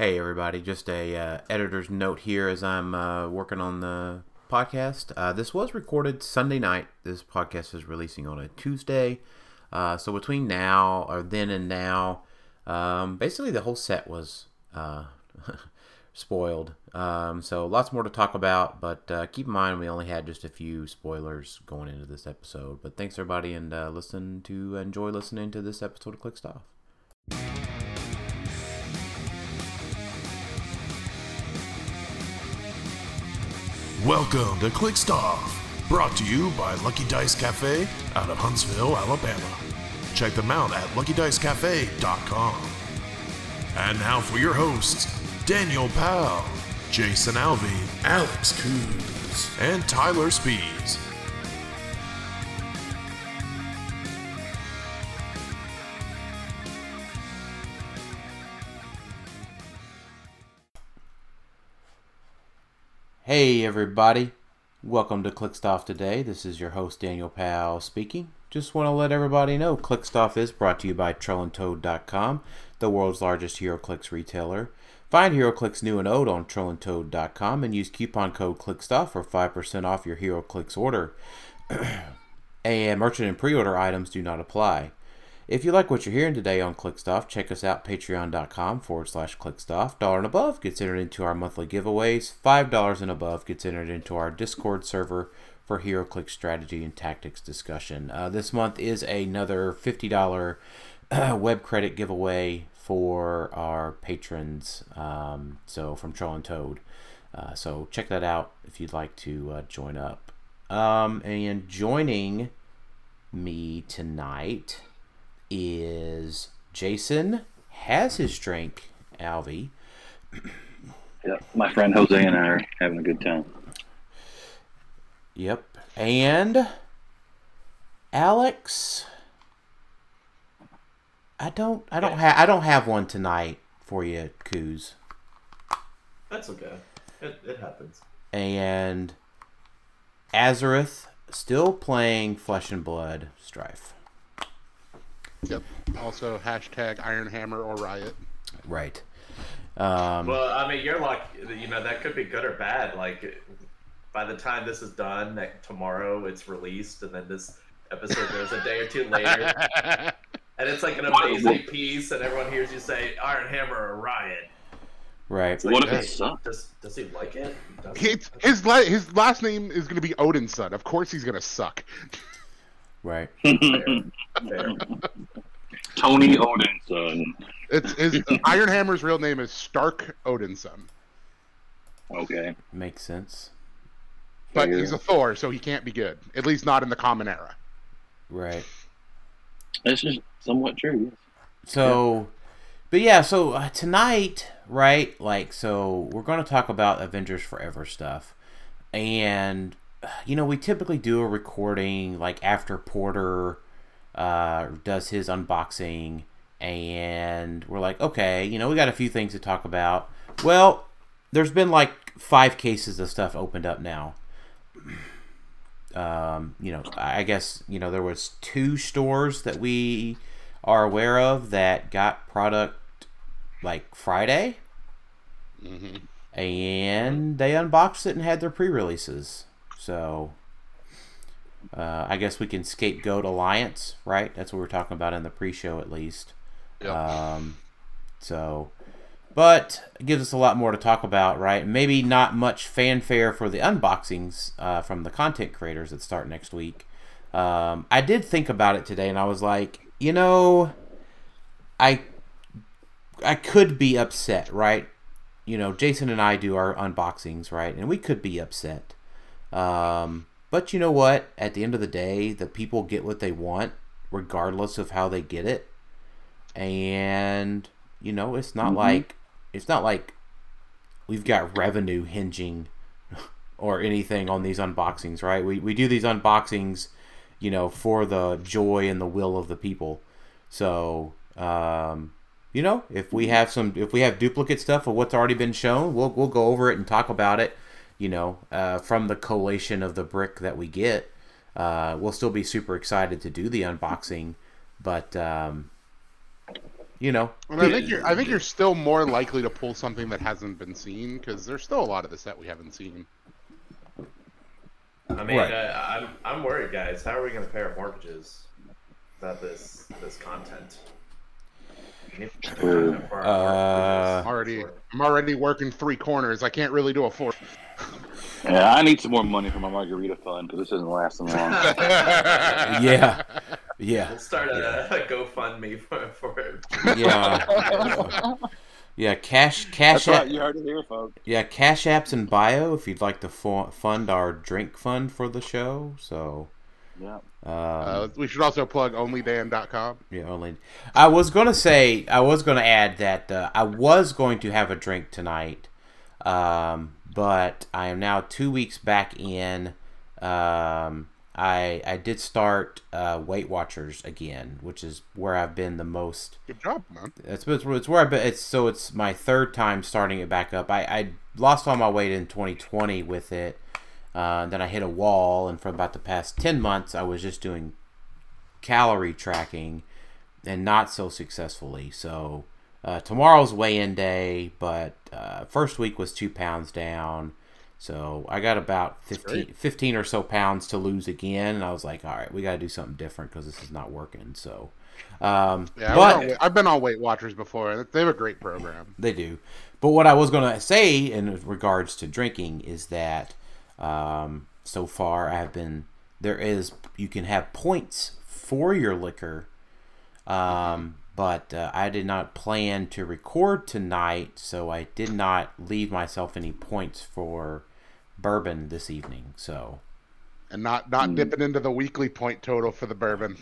Hey everybody, just a uh, editor's note here as I'm uh, working on the podcast. Uh, this was recorded Sunday night. This podcast is releasing on a Tuesday. Uh, so between now or then and now, um, basically the whole set was uh, spoiled. Um, so lots more to talk about, but uh, keep in mind we only had just a few spoilers going into this episode. But thanks everybody, and listen to enjoy listening to this episode of Clixed Off. Welcome to Clixed Off, brought to you by Lucky Dice Cafe out of Huntsville, Alabama. Check them out at luckydicecafe.com. And now for your hosts, Daniel Powell, Jason Alvey, Alex Coons, and Tyler Speeds. Hey everybody, welcome to Clixed Off today. This is your host Daniel Powell speaking. Just want to let everybody know Clickstuff is brought to you by TrollandToad.com, the world's largest HeroClix retailer. Find HeroClix new and old on TrollandToad.com and use coupon code ClixedOff for 5% off your HeroClix order. and merchant and pre-order items do not apply. If you like what you're hearing today on Clixed Off, check us out patreon.com forward slash ClixedOff. Dollar and above gets entered into our monthly giveaways. $5 and above gets entered into our Discord server for HeroClix strategy and tactics discussion. Uh, this month is another $50 web credit giveaway for our patrons. Um, so from Troll and Toad. Uh, so check that out if you'd like to uh, join up. Um, and joining me tonight is Jason has his drink, Alvy. Yep, my friend Jose and I are having a good time. Yep, and Alex. I don't. I don't have. I don't have one tonight for you, Coos. That's okay. It, it happens. And Azareth still playing Flesh and Blood Strife. Yep. Also, hashtag Iron Hammer or Riot. Right. Um, well, I mean, you're like, you know, that could be good or bad. Like, by the time this is done, like, tomorrow it's released, and then this episode goes a day or two later, and it's like an amazing piece, and everyone hears you say Iron Hammer or Riot. Right. Like, what if it sucks? Does, does he like it? His, his, la- his last name is going to be Odin's son. Of course he's going to suck. Right. Fair. Fair. Tony Odinson. It's his Iron Hammer's real name is Stark Odinson, Okay. Makes sense. but Yeah. he's a Thor, so he can't be good. At least not in the common era. Right. This is somewhat true. So, but yeah, so uh, tonight, right? Like, so we're going to talk about Avengers Forever stuff. And, uh, you know, we typically do a recording like after Porter uh, does his unboxing. And we're like, okay, you know, we got a few things to talk about. Well, there's been like five cases of stuff opened up now. Um, you know, I guess, you know, there was two stores that we are aware of that got product like Friday, Mm-hmm. and they unboxed it and had their pre-releases. So uh, I guess we can scapegoat Alliance, right? That's what we're talking about in the pre-show, at least. Yep. Um, so, but it gives us a lot more to talk about, right? Maybe not much fanfare for the unboxings uh, from the content creators that start next week. Um, I did think about it today, and I was like, you know, I I could be upset, right? You know, Jason and I do our unboxings, right? And we could be upset. Um, but you know what? At the end of the day, the people get what they want, regardless of how they get it. And you know, it's not like it's not like we've got revenue hinging or anything on these unboxings, right? We we do these unboxings, you know, for the joy and the will of the people. So, um, you know, if we have some, if we have duplicate stuff of what's already been shown, we'll we'll go over it and talk about it. You know, uh, from the collation of the brick that we get, uh, we'll still be super excited to do the unboxing. But um, you know, And I think you're I think you're still more likely to pull something that hasn't been seen because there's still a lot of the set we haven't seen. I mean, Right. uh, I'm I'm worried, guys. How are we going to pay our mortgages without this this content? We need to True. for our Uh, I'm already I'm already working three corners. I can't really do a fourth. Yeah, I need some more money for my margarita fund because this isn't lasting long. yeah, yeah, We'll start a, a GoFundMe for for yeah, yeah. Cash, cash, That's right. app, You heard it here, folks. yeah. Cash apps and bio if you'd like to fo- fund our drink fund for the show. So, Yeah. um, Uh, we should also plug onlydan.com. Yeah, only. I was gonna say I was gonna add that uh, I was going to have a drink tonight, um, but I am now two weeks back in. Um, I I did start uh, Weight Watchers again, which is where I've been the most. Good job, man. It's it's, it's where I've been. It's so it's my third time starting it back up. I, I lost all my weight in 2020 with it. Uh, then I hit a wall, and for about the past 10 months, I was just doing calorie tracking and not so successfully. So uh, tomorrow's weigh-in day, but uh, first week was two pounds down. So I got about 15, 15 or so pounds to lose again, and I was like, all right, we got to do something different because this is not working. So, um, Yeah, but I've, been on, I've been on Weight Watchers before. They have a great program. they do. But what I was going to say in regards to drinking is that um, so far I have been there is you can have points for your liquor, um, but uh, I did not plan to record tonight, so I did not leave myself any points for bourbon this evening. So And not not dipping into the weekly point total for the bourbon.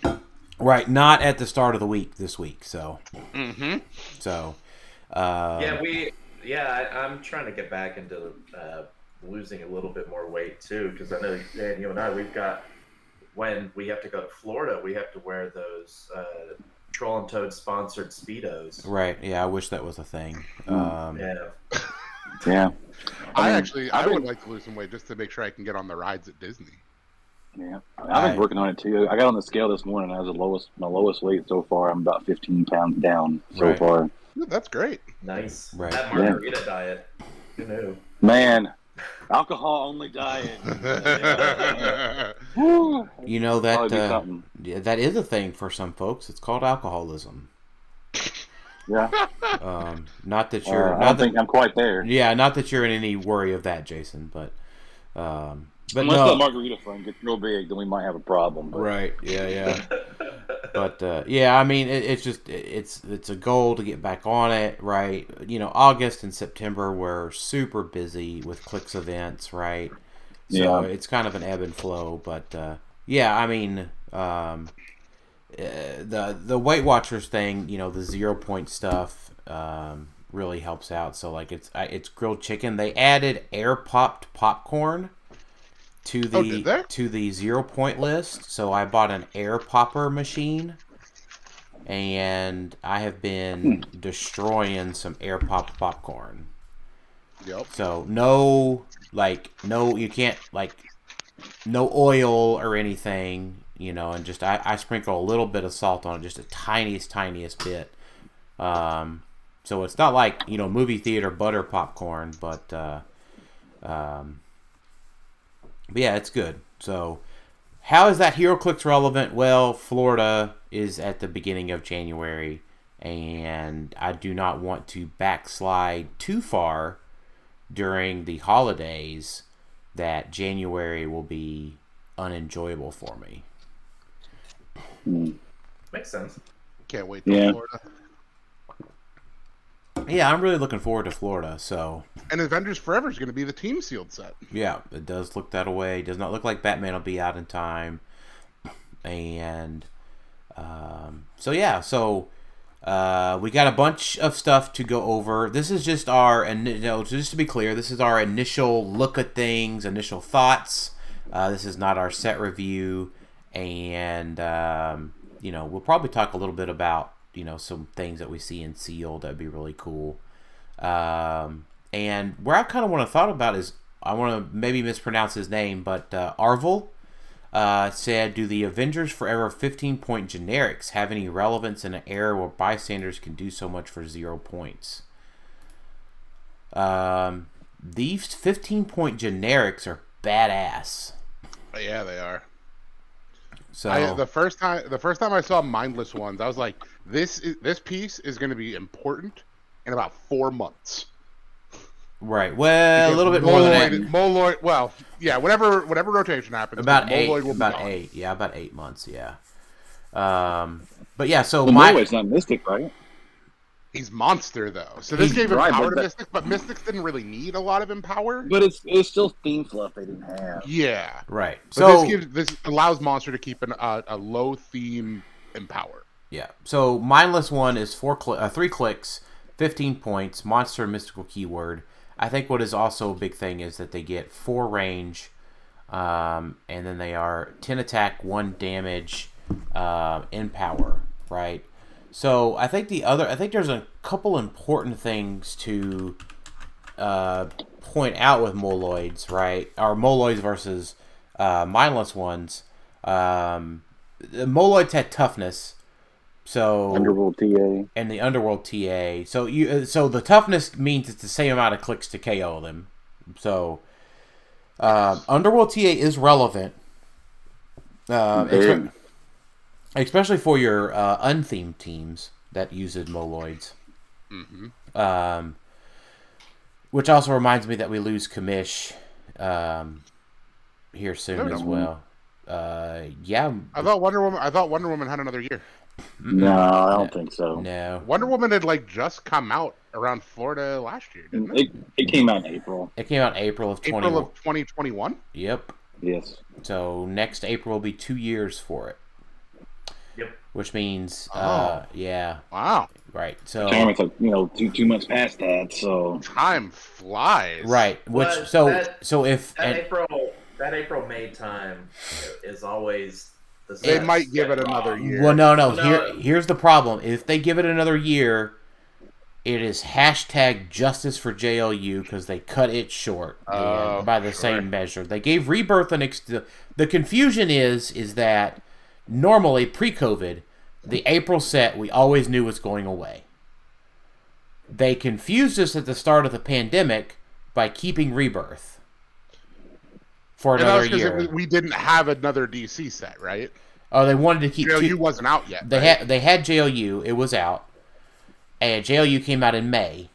right, not at the start of the week this week. So Mm-hmm. so uh, yeah, we yeah. I, I'm trying to get back into uh, losing a little bit more weight too, because I know Dan, you and I, we've got when we have to go to Florida, we have to wear those uh, Troll and Toad sponsored speedos. right. Yeah, I wish that was a thing. Um, Yeah, Yeah. I, mean, actually I I've would been- like to lose some weight just to make sure I can get on the rides at Disney. Yeah. I've I- been working on it too. I got on the scale this morning. I was the lowest, my lowest weight so far. I'm about 15 pounds down so Right. far. Ooh, that's great. nice. Right. That margarita diet. Who knew? Man, alcohol only diet. You know that uh, yeah, that is a thing for some folks. It's called alcoholism. Yeah. Um, not that Uh, you're I not don't that, think I'm quite there. yeah, not that you're in any worry of that, Jason. But um, but Unless no, the margarita fund gets real big, then we might have a problem. But right? Yeah, yeah. but uh, yeah, I mean, it, it's just it, it's it's a goal to get back on it, right? You know, August and September we're super busy with clicks events, right? So Yeah. it's kind of an ebb and flow, but uh, yeah, I mean, um, uh, the the Weight Watchers thing, you know, the zero point stuff um, really helps out. So like it's it's grilled chicken. They added air popped popcorn to the Oh, to the zero point list. So I bought an air popper machine, and I have been destroying some air popped popcorn. Yep. So no, like no, you can't like no oil or anything, you know, and just I, I sprinkle a little bit of salt on it, just a tiniest, tiniest bit. Um, so it's not like you know movie theater butter popcorn, but uh, um, but yeah, it's good. So how is that HeroClix relevant? Well, Florida is at the beginning of January, and I do not want to backslide too far during the holidays that January will be unenjoyable for me. mm, Makes sense. Can't wait till Yeah. Florida. Yeah, I'm really looking forward to Florida. So And Avengers Forever is going to be the team sealed set. yeah, it does look that way. It does not look like Batman will be out in time. And um, so yeah, so uh, we got a bunch of stuff to go over. This is just our and you know, just to be clear, this is our initial look at things, initial thoughts. Uh, this is not our set review, and um, you know we'll probably talk a little bit about you know some things that we see in Seal that'd be really cool. Um, and where I kind of want to thought about is I want to maybe mispronounce his name, but uh, Arvel. uh, said, "Do the Avengers Forever 15-point generics have any relevance in an era where bystanders can do so much for zero points?" Um, these 15-point generics are badass. Yeah, they are. So I, the first time the first time I saw mindless ones, I was like, this is, this piece is going to be important in about four months. right, well, a little bit more than that. Moloid, Moloid, well, yeah, whatever whatever rotation happens, About eight, Moloid will about gone. eight, yeah, about eight months, yeah. Um, but yeah, so Well, my Moloid's not Mystic, right? He's monster though, so this He's- gave him right, power but to Mystics, but Mystics didn't really need a lot of empower. But it's it's still theme fluff they didn't have. yeah, right, but so this gives this allows monster to keep an, uh, a low theme empower. Yeah. So mindless one is four cli- uh, three clicks, fifteen points, monster mystical keyword. I think what is also a big thing is that they get four range, um, and then they are ten attack, one damage, uh, in power. Right. So I think the other I think there's a couple important things to uh, point out with moloids, right? Or moloids versus uh, mindless ones. Um, the moloids had toughness. So Underworld TA. and the underworld TA. So you uh, so the toughness means it's the same amount of clicks to KO them. So uh, underworld TA is relevant, uh, especially for your uh, unthemed teams that uses moloids. Um, which also reminds me that we lose Commish um, here soon as no. well. Uh, yeah, I thought Wonder Woman. I thought Wonder Woman had another year. No, I don't think so. no, Wonder Woman had like just come out around Florida last year, didn't it? It, it came out in April. it came out April of twenty. April of 2021. Yep. Yes. So next April will be two years for it. Yep. Which means, uh, yeah, Wow, right. So Tournament's like you know two two months past that, so time flies. right, which But so that- so if That and, April, that April May time is always the. Same. They might give it another wrong. year. well, no, no, No. Here, here's the problem. If they give it another year, it is hashtag justice for JLU because they cut it short Oh, by the sure. same measure. They gave Rebirth an ex- the, the confusion is is that normally pre-COVID, the April set we always knew was going away. They confused us at the start of the pandemic by keeping Rebirth for another was 'cause it year. we didn't have another DC set, right? oh, they wanted to keep know, two- wasn't out yet. they right? had they had JLU. It was out, and JLU came out in May.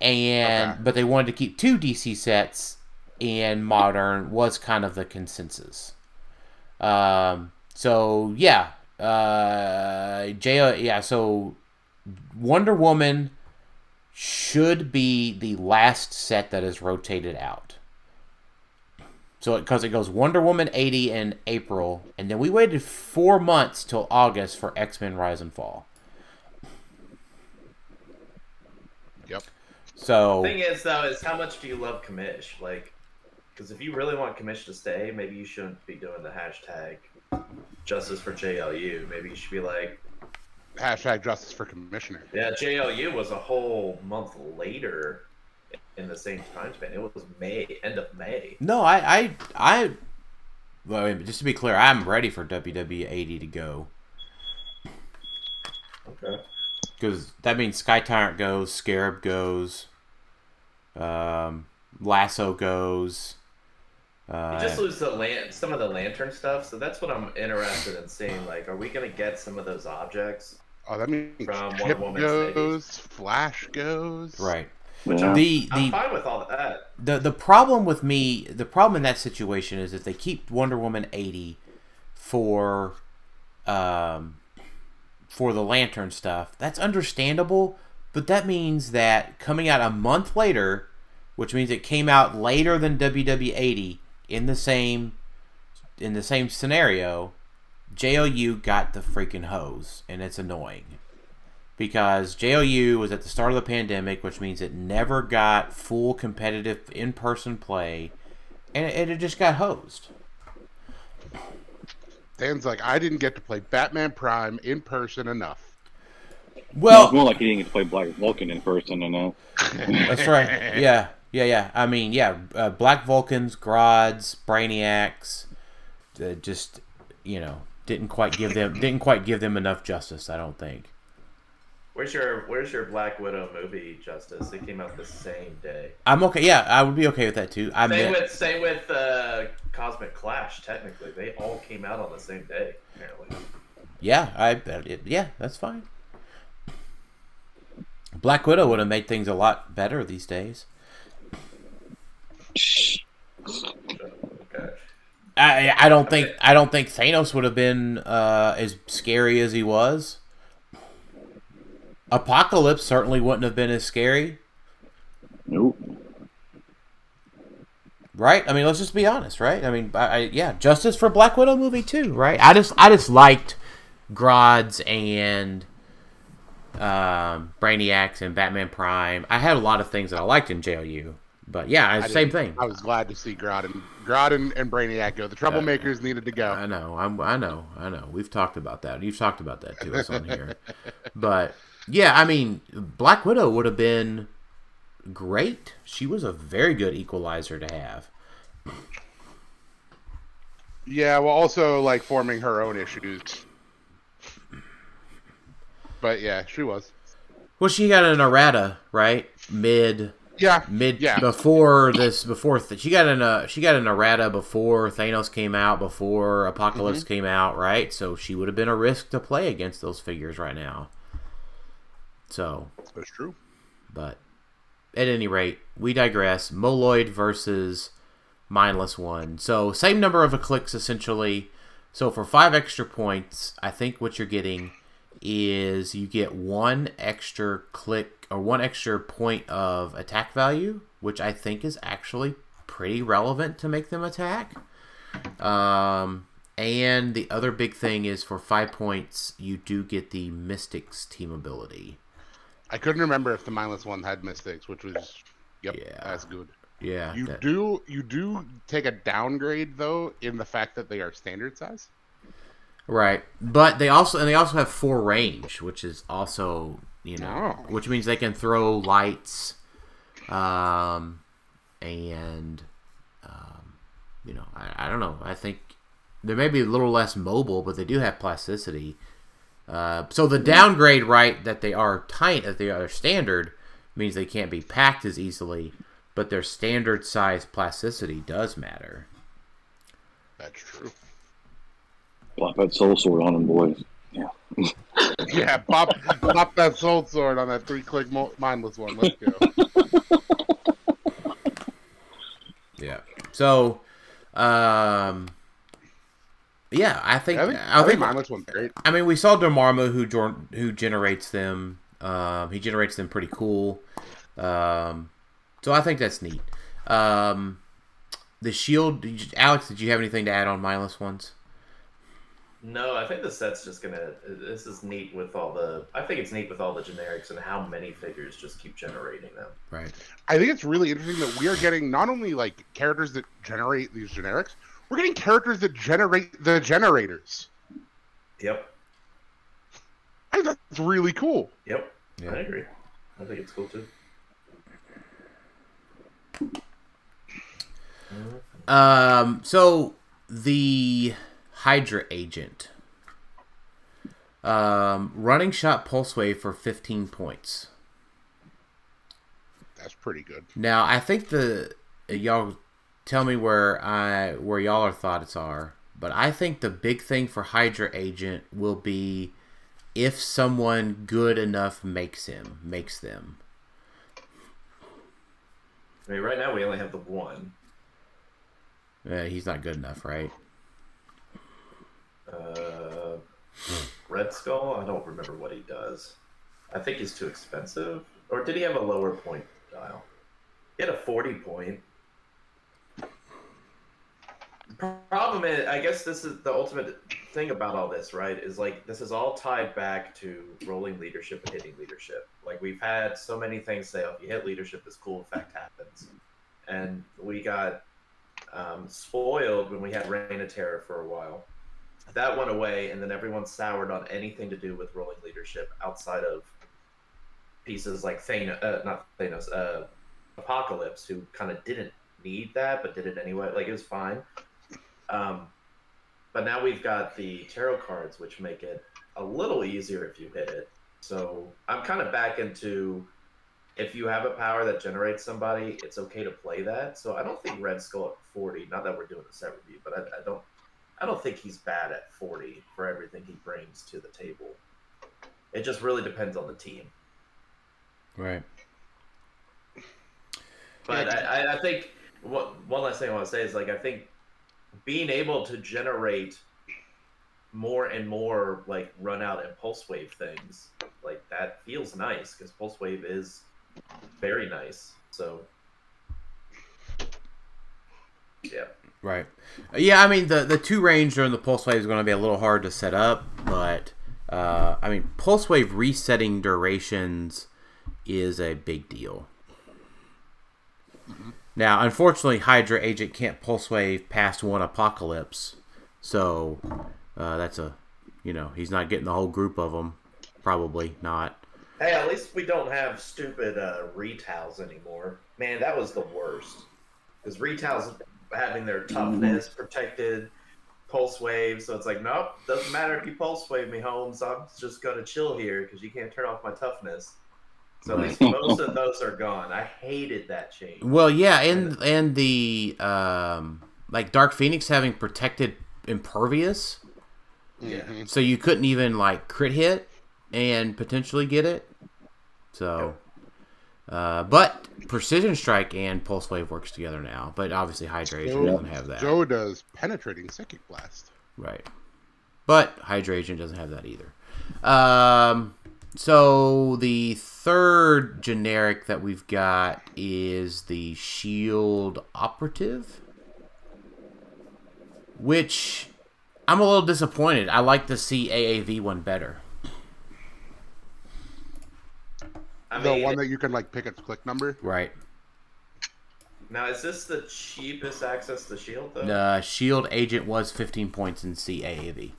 And Okay. but they wanted to keep two DC sets, and Modern was kind of the consensus. Um. So yeah. Uh. J. Yeah. So Wonder Woman should be the last set that is rotated out. So because it goes Wonder Woman 80 in April, and then we waited four months till August for X Men Rise and Fall. Yep. So the thing is though is how much do you love commish like because if you really want commish to stay maybe you shouldn't be doing the hashtag justice for jlu maybe you should be like Hashtag justice for commissioner. yeah jlu was a whole month later in the same time span it was may end of may no, I I I. Well, wait, just to be clear, I'm ready for WWE 80 to go okay because that means Sky Tyrant goes, Scarab goes, um, Lasso goes. You Uh, just lose the lan- some of the lantern stuff so that's what i'm interested in seeing like are we gonna get some of those objects Oh, that means From Wonder Chip Woman's goes, Flash goes. right. yeah. The i'm the fine with all that the the problem with me the problem in that situation is if they keep Wonder Woman 80 for um for the lantern stuff that's understandable but that means that coming out a month later which means it came out later than WWE 80 in the same in the same scenario JLU got the freaking hose and it's annoying because JLU was at the start of the pandemic, which means it never got full competitive in person play, and it, it just got hosed. Dan's like, I didn't get to play Batman Prime in person enough. No, Well, it's more like he didn't get to play Black Vulcan in person, and know. that's right. Yeah, yeah, yeah. I mean, yeah, uh, Black Vulcans, Grodds, Brainiacs, uh, just you know didn't quite give them didn't quite give them enough justice. I don't think. Where's your Where's your Black Widow movie, Justice? It came out the same day. I'm okay. Yeah, I would be okay with that too. I Same mean, with same with uh, Cosmic Clash. Technically, they all came out on the same day. Apparently, yeah, I it, yeah, that's fine. Black Widow would have made things a lot better these days. Okay. I I don't think I don't think Thanos would have been uh, as scary as he was. Apocalypse certainly wouldn't have been as scary, Nope. right? I mean, let's just be honest, right? I mean, I, I yeah, justice for Black Widow movie too, right? I just I just liked Grodd's and um, Brainiacs and Batman Prime. I had a lot of things that I liked in JLU, but yeah, I same thing. I was glad to see Grodd and Grodd and, Brainiac go. The troublemakers uh, needed to go. I know, I'm, I know, I know. We've talked about that. You've talked about that to us on here. But yeah, I mean, Black Widow would have been great. She was a very good equalizer to have. Yeah, well, also like forming her own issues. But yeah, she was. Well, she got an errata, right? Mid, Yeah, mid, Yeah. before this, before th- she got in a she got an errata before Thanos came out, before Apocalypse Mm-hmm. came out, right? So she would have been a risk to play against those figures right now. So that's true. But at any rate, we digress. Moloid versus Mindless One. So same number of clicks essentially. So for five extra points, I think what you're getting is you get one extra click or one extra point of attack value, which I think is actually pretty relevant to make them attack. Um, and the other big thing is for five points, you do get the Mystics team ability. I couldn't remember if the mindless one had mystics, which was yep, Yeah. that's good. Yeah, You that- do you do take a downgrade though in the fact that they are standard size. Right, but they also and they also have four range, which is also you know, Oh. which means they can throw lights, um, and um, you know, I, I don't know. I think they may be a little less mobile, but they do have plasticity. Uh, so the downgrade, right, that they are tight, that they are standard, means they can't be packed as easily, but their standard size plasticity does matter. That's true. Plop that soul sword on him, boys. Yeah. Yeah, pop pop that soul sword on that three click mo- mindless one. Let's go. Yeah. So, um, yeah, I think I think, I think mindless one's great. I mean we saw Dormammu who who generates them. Um, he generates them pretty cool. Um, so I think that's neat. Um, the shield, did you- Alex. Did you have anything to add on mindless ones? No, I think the set's just gonna. This is neat with all the. I think it's neat with all the generics and how many figures just keep generating them. Right. I think it's really interesting that we are getting not only like characters that generate these generics, we're getting characters that generate the generators. Yep. I think that's really cool. Yep. Yeah. I agree. I think it's cool too. Um. So the Hydra agent. Um, running shot pulse wave for fifteen points. That's pretty good. Now I think the y'all tell me where I where y'all are thoughts are, but I think the big thing for Hydra Agent will be if someone good enough makes him makes them. I mean, right now we only have the one. Yeah, he's not good enough, right? Uh, Red Skull. I don't remember what he does. I think he's too expensive. Or did he have a lower point dial? He had a forty point. Problem is, I guess this is the ultimate thing about all this, right? Is like this is all tied back to rolling leadership and hitting leadership. Like we've had so many things say, oh, if you hit leadership, this cool effect happens, and we got um, spoiled when we had Reign of Terror for a while. That went away, and then everyone soured on anything to do with rolling leadership outside of pieces like Thanos, uh, not Thanos, uh, Apocalypse, who kind of didn't need that but did it anyway. Like it was fine. Um, but now we've got the tarot cards, which make it a little easier if you hit it. So I'm kind of back into if you have a power that generates somebody, it's okay to play that. So I don't think Red Skull at 40. Not that we're doing a set review, but I, I don't. I don't think he's bad at 40 for everything he brings to the table. It just really depends on the team. Right. But I, I- I think what one last thing I want to say is like I think being able to generate more and more like run out and pulse wave things like that feels nice because pulse wave is very nice. So yeah, Right. Yeah, I mean the the two range during the pulse wave is going to be a little hard to set up, but uh, I mean pulse wave resetting durations is a big deal. Now, unfortunately, Hydra agent can't pulse wave past one apocalypse, so uh, that's a you know he's not getting the whole group of them. Probably not. hey, at least we don't have stupid uh, retals anymore. Man, that was the worst because retals having their toughness protected. Pulse wave, so it's like, nope, doesn't matter if you pulse wave me, Holmes. I'm just gonna chill here because you can't turn off my toughness. So at least most of those are gone. I hated that change. Well, yeah, and and the um, like Dark Phoenix having protected impervious. Yeah. Mhm. so you couldn't even like crit hit and potentially get it. So, uh, but precision strike and pulse wave works together now. But obviously, Hydra agent doesn't have that, Joe does penetrating psychic blast. right? But Hydra agent doesn't have that either. Um, so the third generic that we've got is the shield operative, which I'm a little disappointed. I like to see AAV one better. I the mean, one that you can like pick its click number. Right. now is this the cheapest access to shield though? The shield agent was 15 points in CAAV.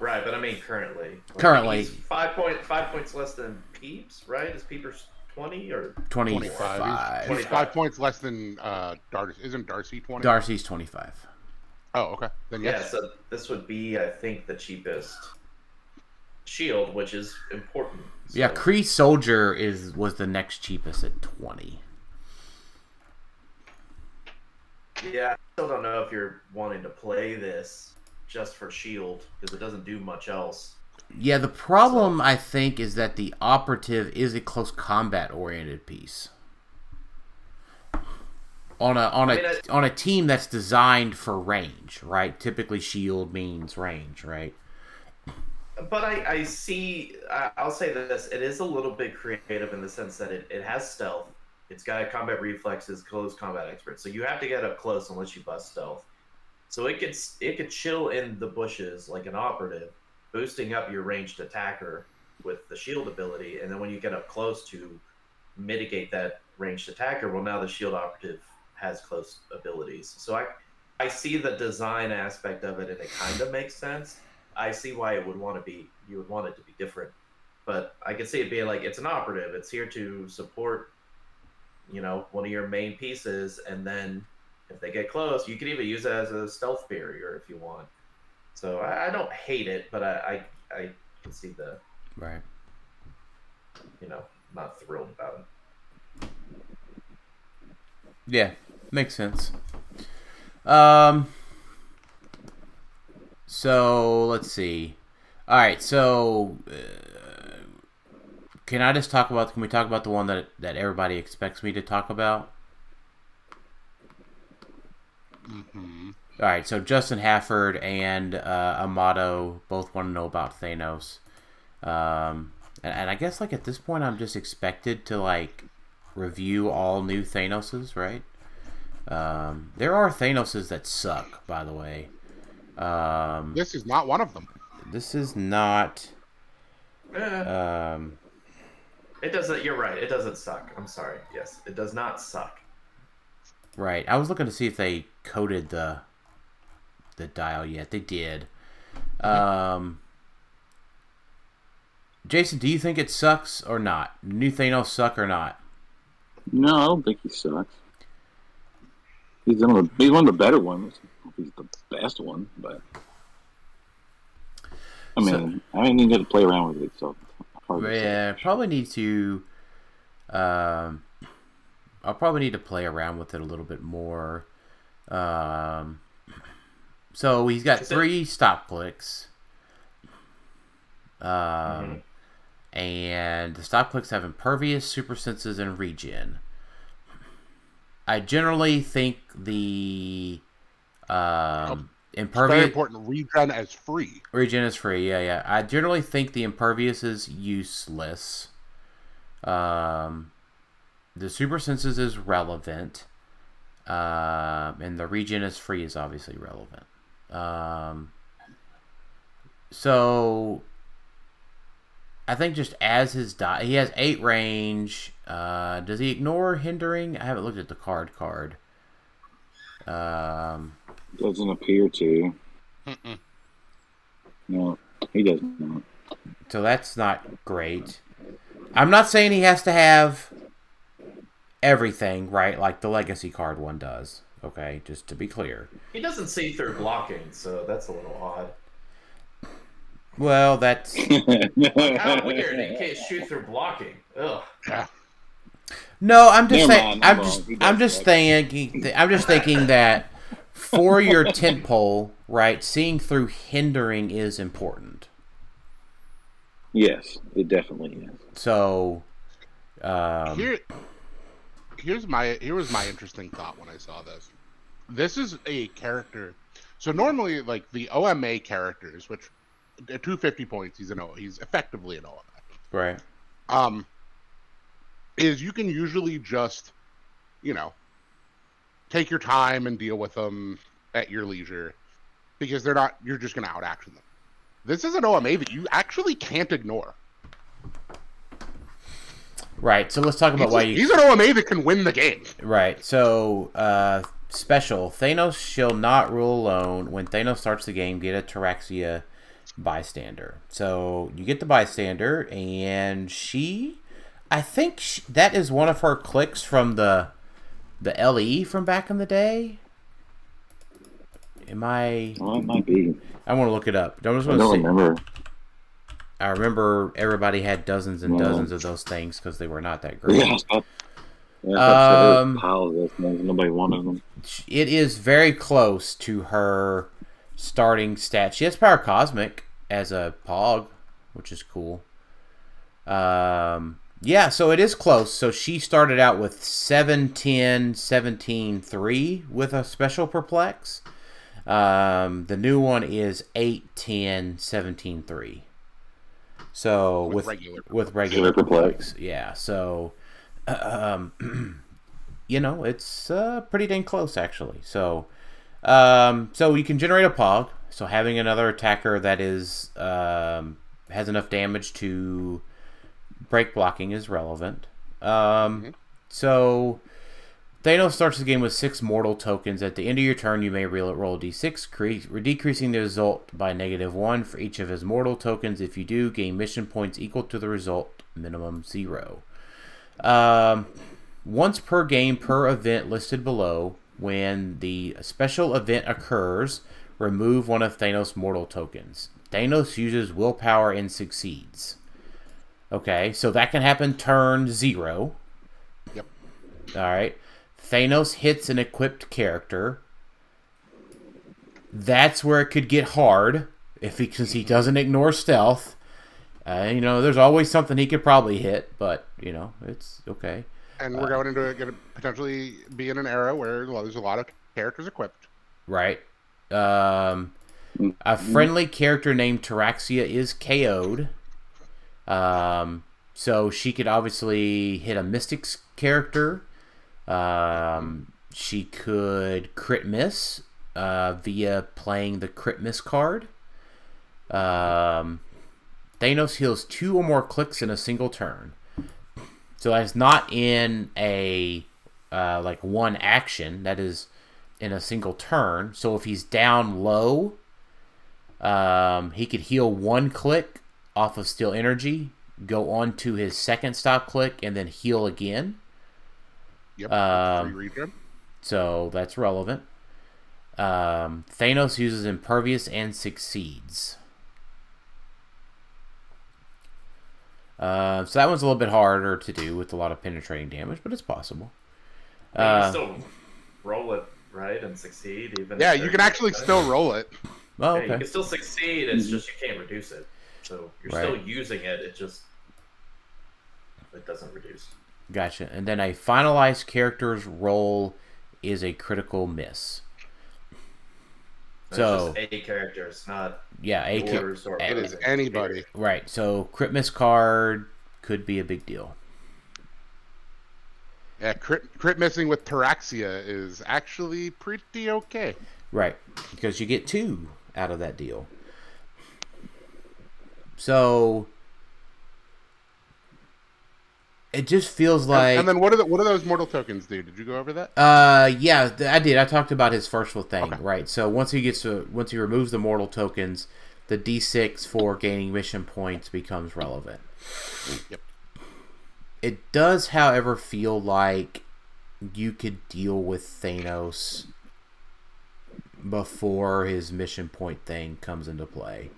Right, but I mean currently. Like, Currently. he's five point five points less than Peeps, right? Is Peepers twenty or 25. 25. 25. points less than uh, Darcy. Isn't Darcy 20? Darcy's 25. Oh, okay. Then yeah? So this would be, I think, the cheapest shield, which is important. Yeah, So- Kree Soldier is was the next cheapest at 20. Yeah, I still don't know if you're wanting to play this just for shield because it doesn't do much else. Yeah, the problem I think is that the operative is a close combat oriented piece. On a on a I mean, I- on a team that's designed for range, right? Typically shield means range, right? But I, I see. I'll say this: it is a little bit creative in the sense that it, it has stealth. It's got combat reflexes, close combat expert. So you have to get up close unless you bust stealth. So it could it could chill in the bushes like an operative, boosting up your ranged attacker with the shield ability, and then when you get up close to mitigate that ranged attacker, well now the shield operative has close abilities. So I I see the design aspect of it, and it kind of makes sense. I see why it would want to be you would want it to be different, but I can see it being like it's an operative. It's here to support, you know, one of your main pieces, and then if they get close, you could even use it as a stealth barrier if you want. So I, I don't hate it, but I, I I can see the Right. you know not thrilled about it. Yeah, makes sense. Um. So let's see. All right, so uh, can I just talk about? Can we talk about the one that that everybody expects me to talk about? hmm All right, so Justin Hafford and uh, Amato both want to know about Thanos, um, and, and I guess like at this point, I'm just expected to like review all new Thanoses, right? Um, there are Thanoses that suck, by the way. Um, This is not one of them. this is not. Eh, Um, it doesn't. You're right. It doesn't suck. I'm sorry. Yes, it does not suck. right, I was looking to see if they coded the the dial yet. They did. Um, Jason, do you think it sucks or not? New Thanos suck or not? No, I don't think he sucks. He's one of the, he's one of the better ones. I don't know if He's the best one, but I mean, I mean, you got to play around with it, so. hard to say. Yeah, probably need to. Um, I'll probably need to play around with it a little bit more. Um, so he's got Is it- three stop clicks. Um, Mm-hmm. and the stop clicks have impervious, super senses, and regen. I generally think the um, Very impervious important. Regen as free. Regen is free, yeah, yeah. I generally think the impervious is useless. Um, the super senses is relevant, um, and the regen is free is obviously relevant. Um, so I think just as his die, he has eight range. Uh, does he ignore hindering? I haven't looked at the card card. Um, Doesn't appear to. No, he does not. So that's not great. I'm not saying he has to have everything, right? Like the legacy card one does. Okay, just to be clear. He doesn't see through blocking, so that's a little odd. Well, that's How weird! He can't shoot through blocking. Ugh. No. I'm just saying. I'm I'm just. I'm just thinking. I'm just thinking that for your tent pole, right? Seeing through hindering is important. yes, it definitely is. So, um, Here, here's my here was my interesting thought when I saw this. This is a character. So normally, like the OMA characters, which at 250 points, he's an O. He's effectively an OMA. right. Um, is you can usually just, you know, take your time and deal with them at your leisure, because they're not. You're just going to out action them. This is an OMA that you actually can't ignore. Right. So let's talk about He's, why you. he's an OMA that can win the game. Right. So, uh, special. Thanos shall not rule alone. When Thanos starts the game, get a Taraxia bystander. So you get the bystander, and she, I think sh that is one of her clicks from the the LE from back in the day. Am I? Well, it might be. I want to look it up. I just I don't see. remember. I remember everybody had dozens and No. dozens of those things because they were not that great. Yeah, yeah, I thought there Um, pile of those things. Nobody wanted them. it is very close to her starting stat. She has power cosmic as a pog, which is cool. Um, yeah, so it is close. So she started out with 7 10 17 3 with a special perplex. Um, the new one is 8 10 17 3. So With with regular with regular Regular perplex. perplex. Yeah, so um you know, it's uh, pretty dang close actually. So, um, so you can generate a pog. So having another attacker that is um, has enough damage to break blocking is relevant. Um, So Thanos starts the game with six mortal tokens. At the end of your turn, you may roll a d6, cre- decreasing the result by negative one for each of his mortal tokens. If you do, gain mission points equal to the result, minimum zero. Um, once per game per event listed below. When the special event occurs, remove one of Thanos' mortal tokens. Thanos uses willpower and succeeds. Okay, so that can happen turn zero. Yep. All right. Thanos hits an equipped character. That's where it could get hard if he because he doesn't ignore stealth. Uh, you know, there's always something he could probably hit, but you know, it's okay. And we're going into going to potentially be in an era where well, there's a lot of characters equipped. Right. Um, a friendly character named Taraxia is KO'd. Um, so she could obviously hit a Mystics character. Um, she could crit miss uh, via playing the crit miss card. Um, Thanos heals two or more clicks in a single turn. So that's not in a uh, like one action. That is in a single turn. So if he's down low, um, he could heal one click off of Steal Energy, go on to his second stop click, and then heal again. Yep. Um. So that's relevant. Um, Thanos uses Impervious and succeeds. Uh, so that one's a little bit harder to do with a lot of penetrating damage, but it's possible. You can Uh, still roll it right and succeed. Even Yeah, you can actually still roll it. oh, Yeah, you can still succeed. It's just you can't reduce it. So you're still using it. It just it doesn't reduce. Gotcha. And then a finalized character's roll is a critical miss. It's So- just a character. It's not Yeah, a cha- yours or It is anybody. right. So crit miss card could be a big deal. Yeah, crit, crit missing with Taraxia is actually pretty okay. Right, because you get two out of that deal. So it just feels like and then what do the, what do those mortal tokens do? Did you go over that? Uh, yeah, I did. I talked about his first little thing, Okay. right? So once he gets to once he removes the mortal tokens, the D6 for gaining mission points becomes relevant. Yep. It does, however, feel like you could deal with Thanos before his mission point thing comes into play.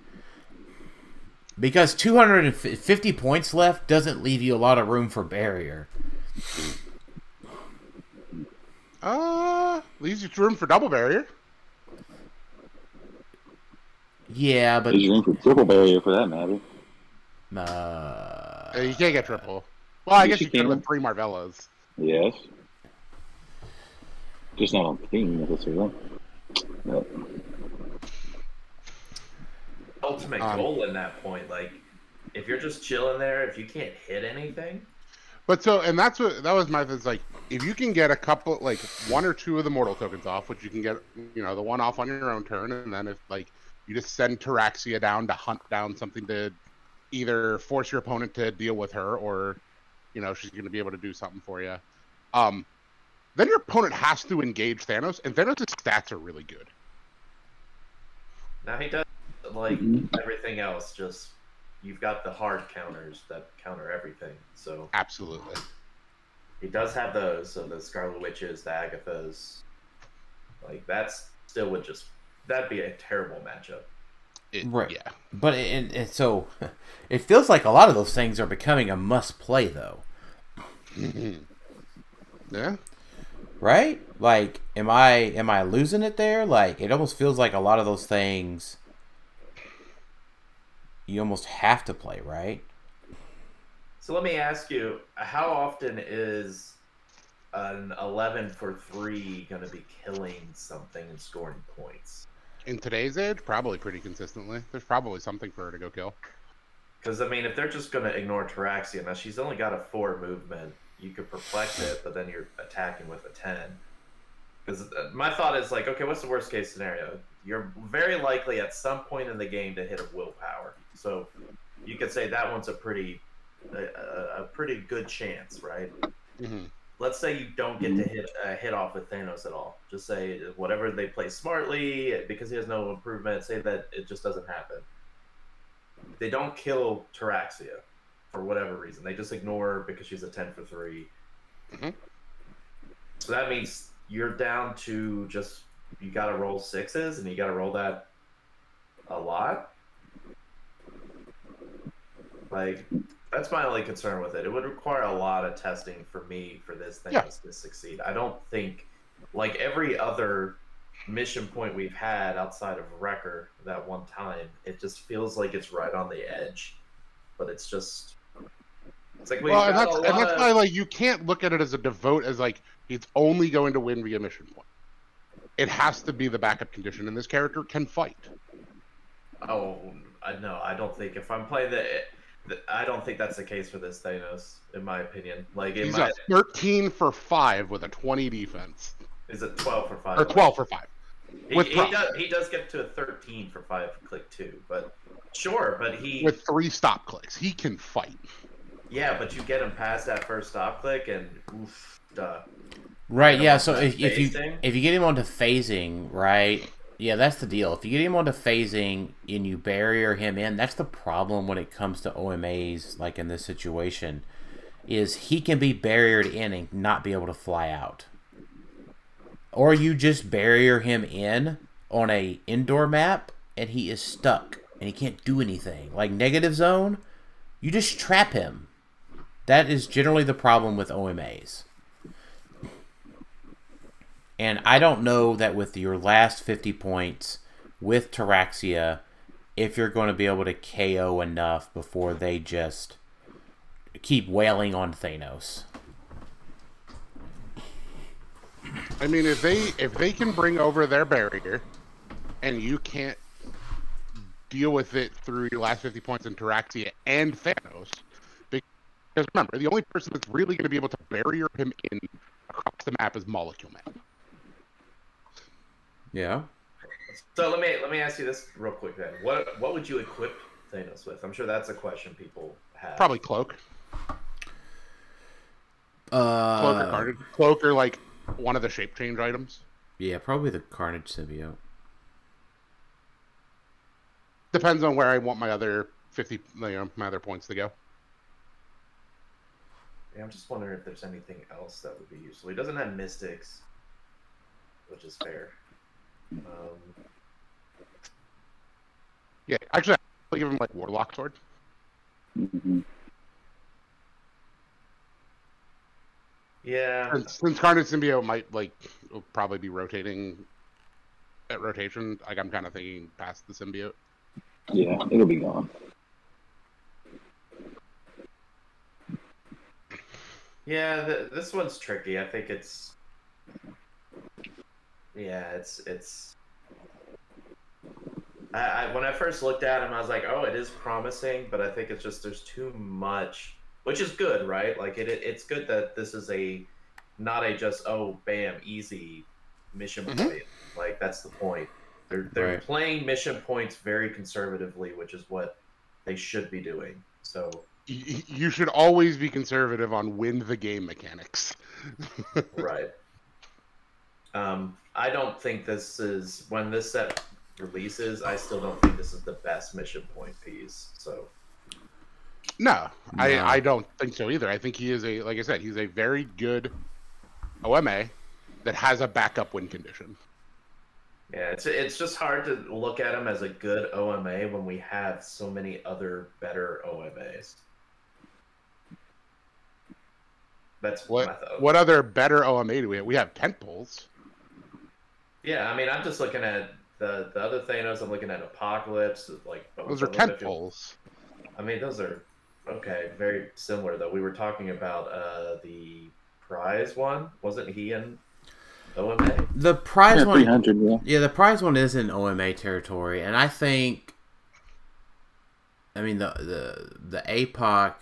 Because 250 points left doesn't leave you a lot of room for barrier. Uh, leaves you room for double barrier. Yeah, but There's room for triple barrier for that matter. uh, you can't get triple. Well, I guess you you can. with three Marvellas. Yes. Just not on theme necessarily. But ultimate Um, goal in that point. Like if you're just chilling there, if you can't hit anything, But so, and that's what that was my thing. is Like, if you can get a couple, like one or two of the mortal tokens off, which you can get, you know, the one off on your own turn, and then if like you just send Taraxia down to hunt down something to either force your opponent to deal with her, or you know she's going to be able to do something for you. Um, then your opponent has to engage Thanos, and Thanos' stats are really good. now he does like Mhm. everything else. Just you've got the hard counters that counter everything. So Absolutely. he does have those. So the Scarlet Witches, the Agathas, like that's still would just that'd be a terrible matchup. It- Right. Yeah. but it, it, so it feels like a lot of those things are becoming a must play though, Yeah. right? Like, am I am I losing it there? Like, it almost feels like a lot of those things you almost have to play, right? So let me ask you, how often is an 11 for 3 going to be killing something and scoring points? In today's age, probably pretty consistently. There's probably something for her to go kill. Because, I mean, if they're just going to ignore Taraxia, now she's only got a 4 movement. You could perplex it, but then you're attacking with a 10. Because uh, my thought is like, okay, what's the worst case scenario? You're very likely at some point in the game to hit a willpower. So you could say that one's a pretty, a, a, pretty good chance, right? hmm let's say you don't get to hit a hit off with Thanos at all. Just say whatever they play smartly because he has no improvement. Say that it just doesn't happen. They don't kill Taraxia for whatever reason. They just ignore her because she's a ten for 3 Mhm. So that means you're down to just you got to roll sixes and you got to roll that a lot. Like that's my only concern with it. It would require a lot of testing for me for this thing Yeah. to succeed. I don't think, like every other mission point we've had outside of Wrecker that one time, it just feels like it's right on the edge. But it's just, it's like well, and that's and that's of- why like you can't look at it as a devote as like it's only going to win via mission point. It has to be the backup condition, and this character can fight. Oh, I no, I don't think if I'm playing the, I don't think that's the case for this Thanos, in my opinion. Like, in He's my, a 13 for five with a 20 defense, is it twelve for five? or 12 for five. He, with he does. He does get to a thirteen for five click two, but sure. But he, with three stop clicks. He can fight. yeah, but you get him past that first stop click, and oof, duh. Right. Yeah. So if, if you phasing? if you get him onto phasing, right? Yeah, that's the deal. If you get him onto phasing and you barrier him in, that's the problem when it comes to OMAs. Like in this situation, is he can be barriered in and not be able to fly out, or you just barrier him in on a indoor map and he is stuck and he can't do anything. Like negative zone, you just trap him. That is generally the problem with OMAs. And I don't know that with your last 50 points with Taraxia, if you're going to be able to KO enough before they just keep wailing on Thanos. I mean, if they if they can bring over their barrier, and you can't deal with it through your last fifty points in Taraxia and Thanos, because remember, the only person that's really going to be able to barrier him in across the map is Molecule Man. Yeah. So let me let me ask you this real quick then. What what would you equip Thanos with? I'm sure that's a question people have. Probably Cloak, Uh, Cloak or Carnage, Cloak or like one of the shape change items. Yeah, probably the Carnage symbiote. Depends on where I want my other fifty, you know, my other points to go. Yeah, I'm just wondering if there's anything else that would be useful. He doesn't have mystics, which is fair. Um, Yeah, actually, I'll give him like Warlock Sword. hmm yeah, Since, since Carnage Symbiote might like probably be rotating at rotation, like I'm kind of thinking past the symbiote. Yeah, it'll be gone. yeah. Th- this one's tricky. I think it's. Yeah, it's it's. I, I when I first looked at him, I was like, "Oh, it is promising," but I think it's just there's too much, which is good, right? Like it, it it's good that this is a not a just oh bam easy mission Mhm. point. Like that's the point. They're they're Right. playing mission points very conservatively, which is what they should be doing. So You should always be conservative on win the game mechanics. right. Um, I don't think this is when this set releases. I still don't think this is the best mission point piece. So No, I, No. I don't think so either. I think he is a like I said, he's a very good OMA that has a backup win condition. yeah, it's it's just hard to look at him as a good OMA when we have so many other better OMAs. That's my What thought. what other better OMA do we have? We have tent poles. Yeah, I mean, I'm just looking at the the other Thanos. I'm looking at Apocalypse. Like Those are I don't tent poles. I mean, those are okay, very similar though. We were talking about uh, the prize one. Wasn't he in OMA? The prize Yeah, one, yeah. yeah, the prize one is in OMA territory, and I think, I mean the the the APOC.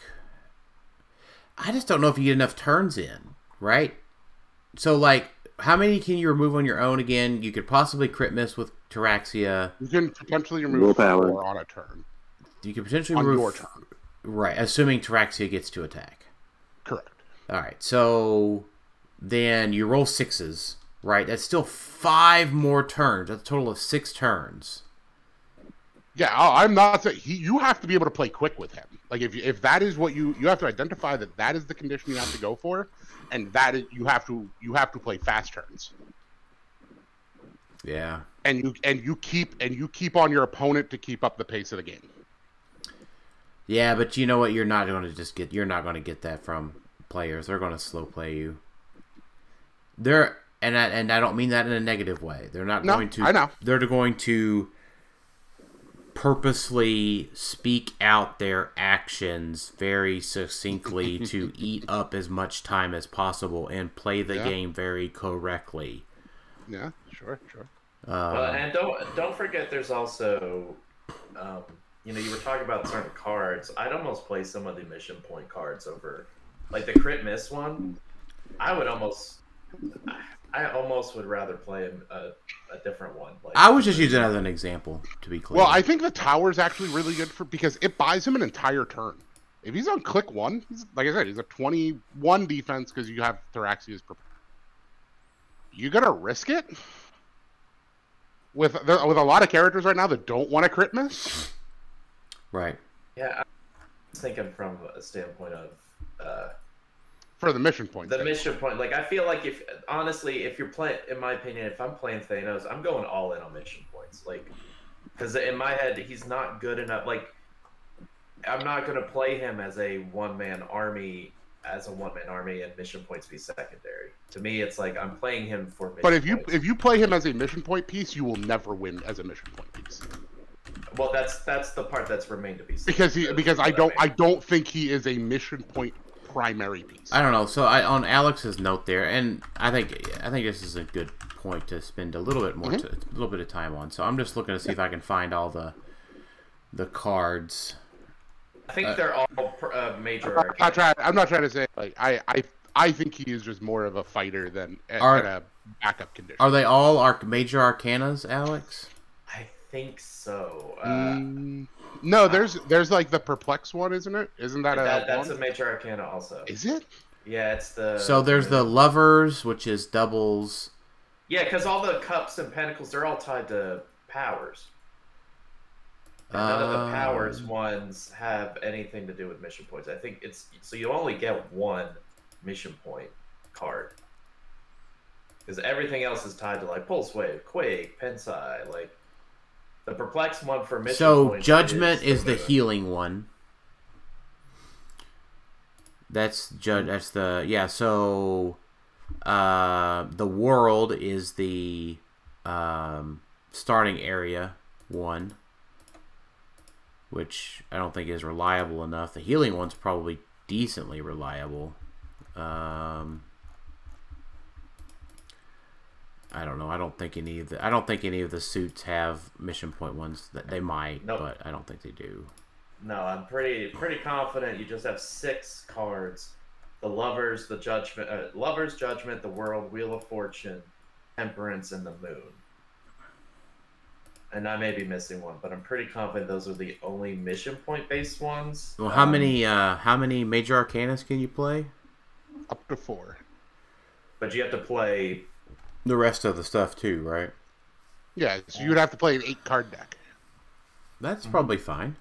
I just don't know if you get enough turns in, right? So like, how many can you remove on your own? Again, you could possibly crit miss with Taraxia. You can potentially remove Willpower. four on a turn. You could potentially On remove your turn. right, assuming Taraxia gets to attack. Correct. All right, so then you roll sixes, right? That's still five more turns. That's a total of six turns. Yeah, I'm not saying he. You have to be able to play quick with him. Like if you, if that is what you you have to identify that that is the condition you have to go for, and that is you have to you have to play fast turns. Yeah. and you and you keep and you keep on your opponent to keep up the pace of the game. Yeah, but you know what? You're not going to just get. You're not going to get that from players. They're going to slow play you. They're and I, and I don't mean that in a negative way. They're not No, going to. I know. They're going to purposely speak out their actions very succinctly to eat up as much time as possible and play the Yeah. game very correctly. Yeah, sure, sure. Well, Um, and don't don't forget, there's also, um, you know, you were talking about certain cards. I'd almost play some of the mission point cards over, like the crit miss one. I would almost, I almost would rather play a, a, a different one. Like I was just using that as an example to be clear. Well, I think the tower is actually really good for because it buys him an entire turn. If he's on click one, he's like I said, he's a twenty-one defense because you have Taraxia's. Prepared. you gonna risk it with there, with a lot of characters right now that don't want to crit miss. right. yeah, I was thinking from a standpoint of. Uh, For the mission point. the sake. mission point like i feel like if honestly if you're playing in my opinion if i'm playing thanos i'm going all in on mission points like because in my head he's not good enough like I'm not going to play him as a one man army as a one man army and mission points be secondary. To me, it's like I'm playing him for. Mission But if you points. if you play him as a mission point piece, you will never win as a mission point piece well, that's that's the part that's remained to be seen. because he because I don't I mean. don't think he is a mission point primary piece. I don't know. So I on Alex's note there, and I think I think this is a good point to spend a little bit more, Mhm. to, a little bit of time on. So I'm just looking to see if I can find all the the cards. I think they're all pr- uh, major. I'm not arcana. trying. I'm not trying to say like I I I think he is just more of a fighter than a, Are- in a backup condition. Are they all arc major arcanas, Alex? I think so. Uh, Mm, no, there's there's like the perplex one, isn't it? Isn't that a that, that's a one? major arcana also. Is it? Yeah, it's the. So there's the lovers, which is doubles. Yeah, because all the cups and pentacles, they're all tied to powers. And none of the powers Um. ones have anything to do with mission points. I think it's so you only get one mission point card. Because everything else is tied to like Pulse Wave, Quake, Pensai, like the perplex one for mission So judgment is the Nova. healing one. That's judge. That's the yeah. So uh, the world is the um, starting area one, which I don't think is reliable enough. The healing one's probably decently reliable. Um, I don't know. I don't think any of the I don't think any of the suits have mission point ones. That they might, Nope. but I don't think they do. No, I'm pretty pretty confident. You just have six cards: the lovers, the judgment, uh, lovers, judgment, the world, wheel of fortune, temperance, and the moon. And I may be missing one, but I'm pretty confident those are the only mission point based ones. Well, how Um, many uh, how many major arcanas can you play? Up to four. But you have to play. The rest of the stuff too, right? Yeah, so you'd have to play an eight card deck. That's probably fine.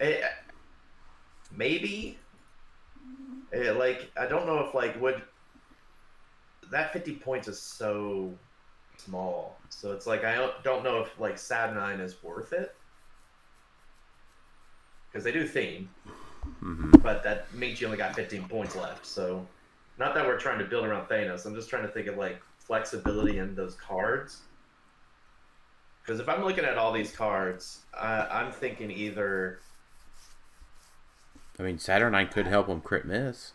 eh, maybe. Eh, like I don't know if like would that 50 points is so small. So it's like I don't- don't know if like Saturnyne is worth it. Because they do theme, hmm but that means you only got 15 points left. So not that we're trying to build around Thanos. I'm just trying to think of like flexibility in those cards. Because if I'm looking at all these cards, uh, I'm thinking either I mean, Saturnyne could help him crit miss.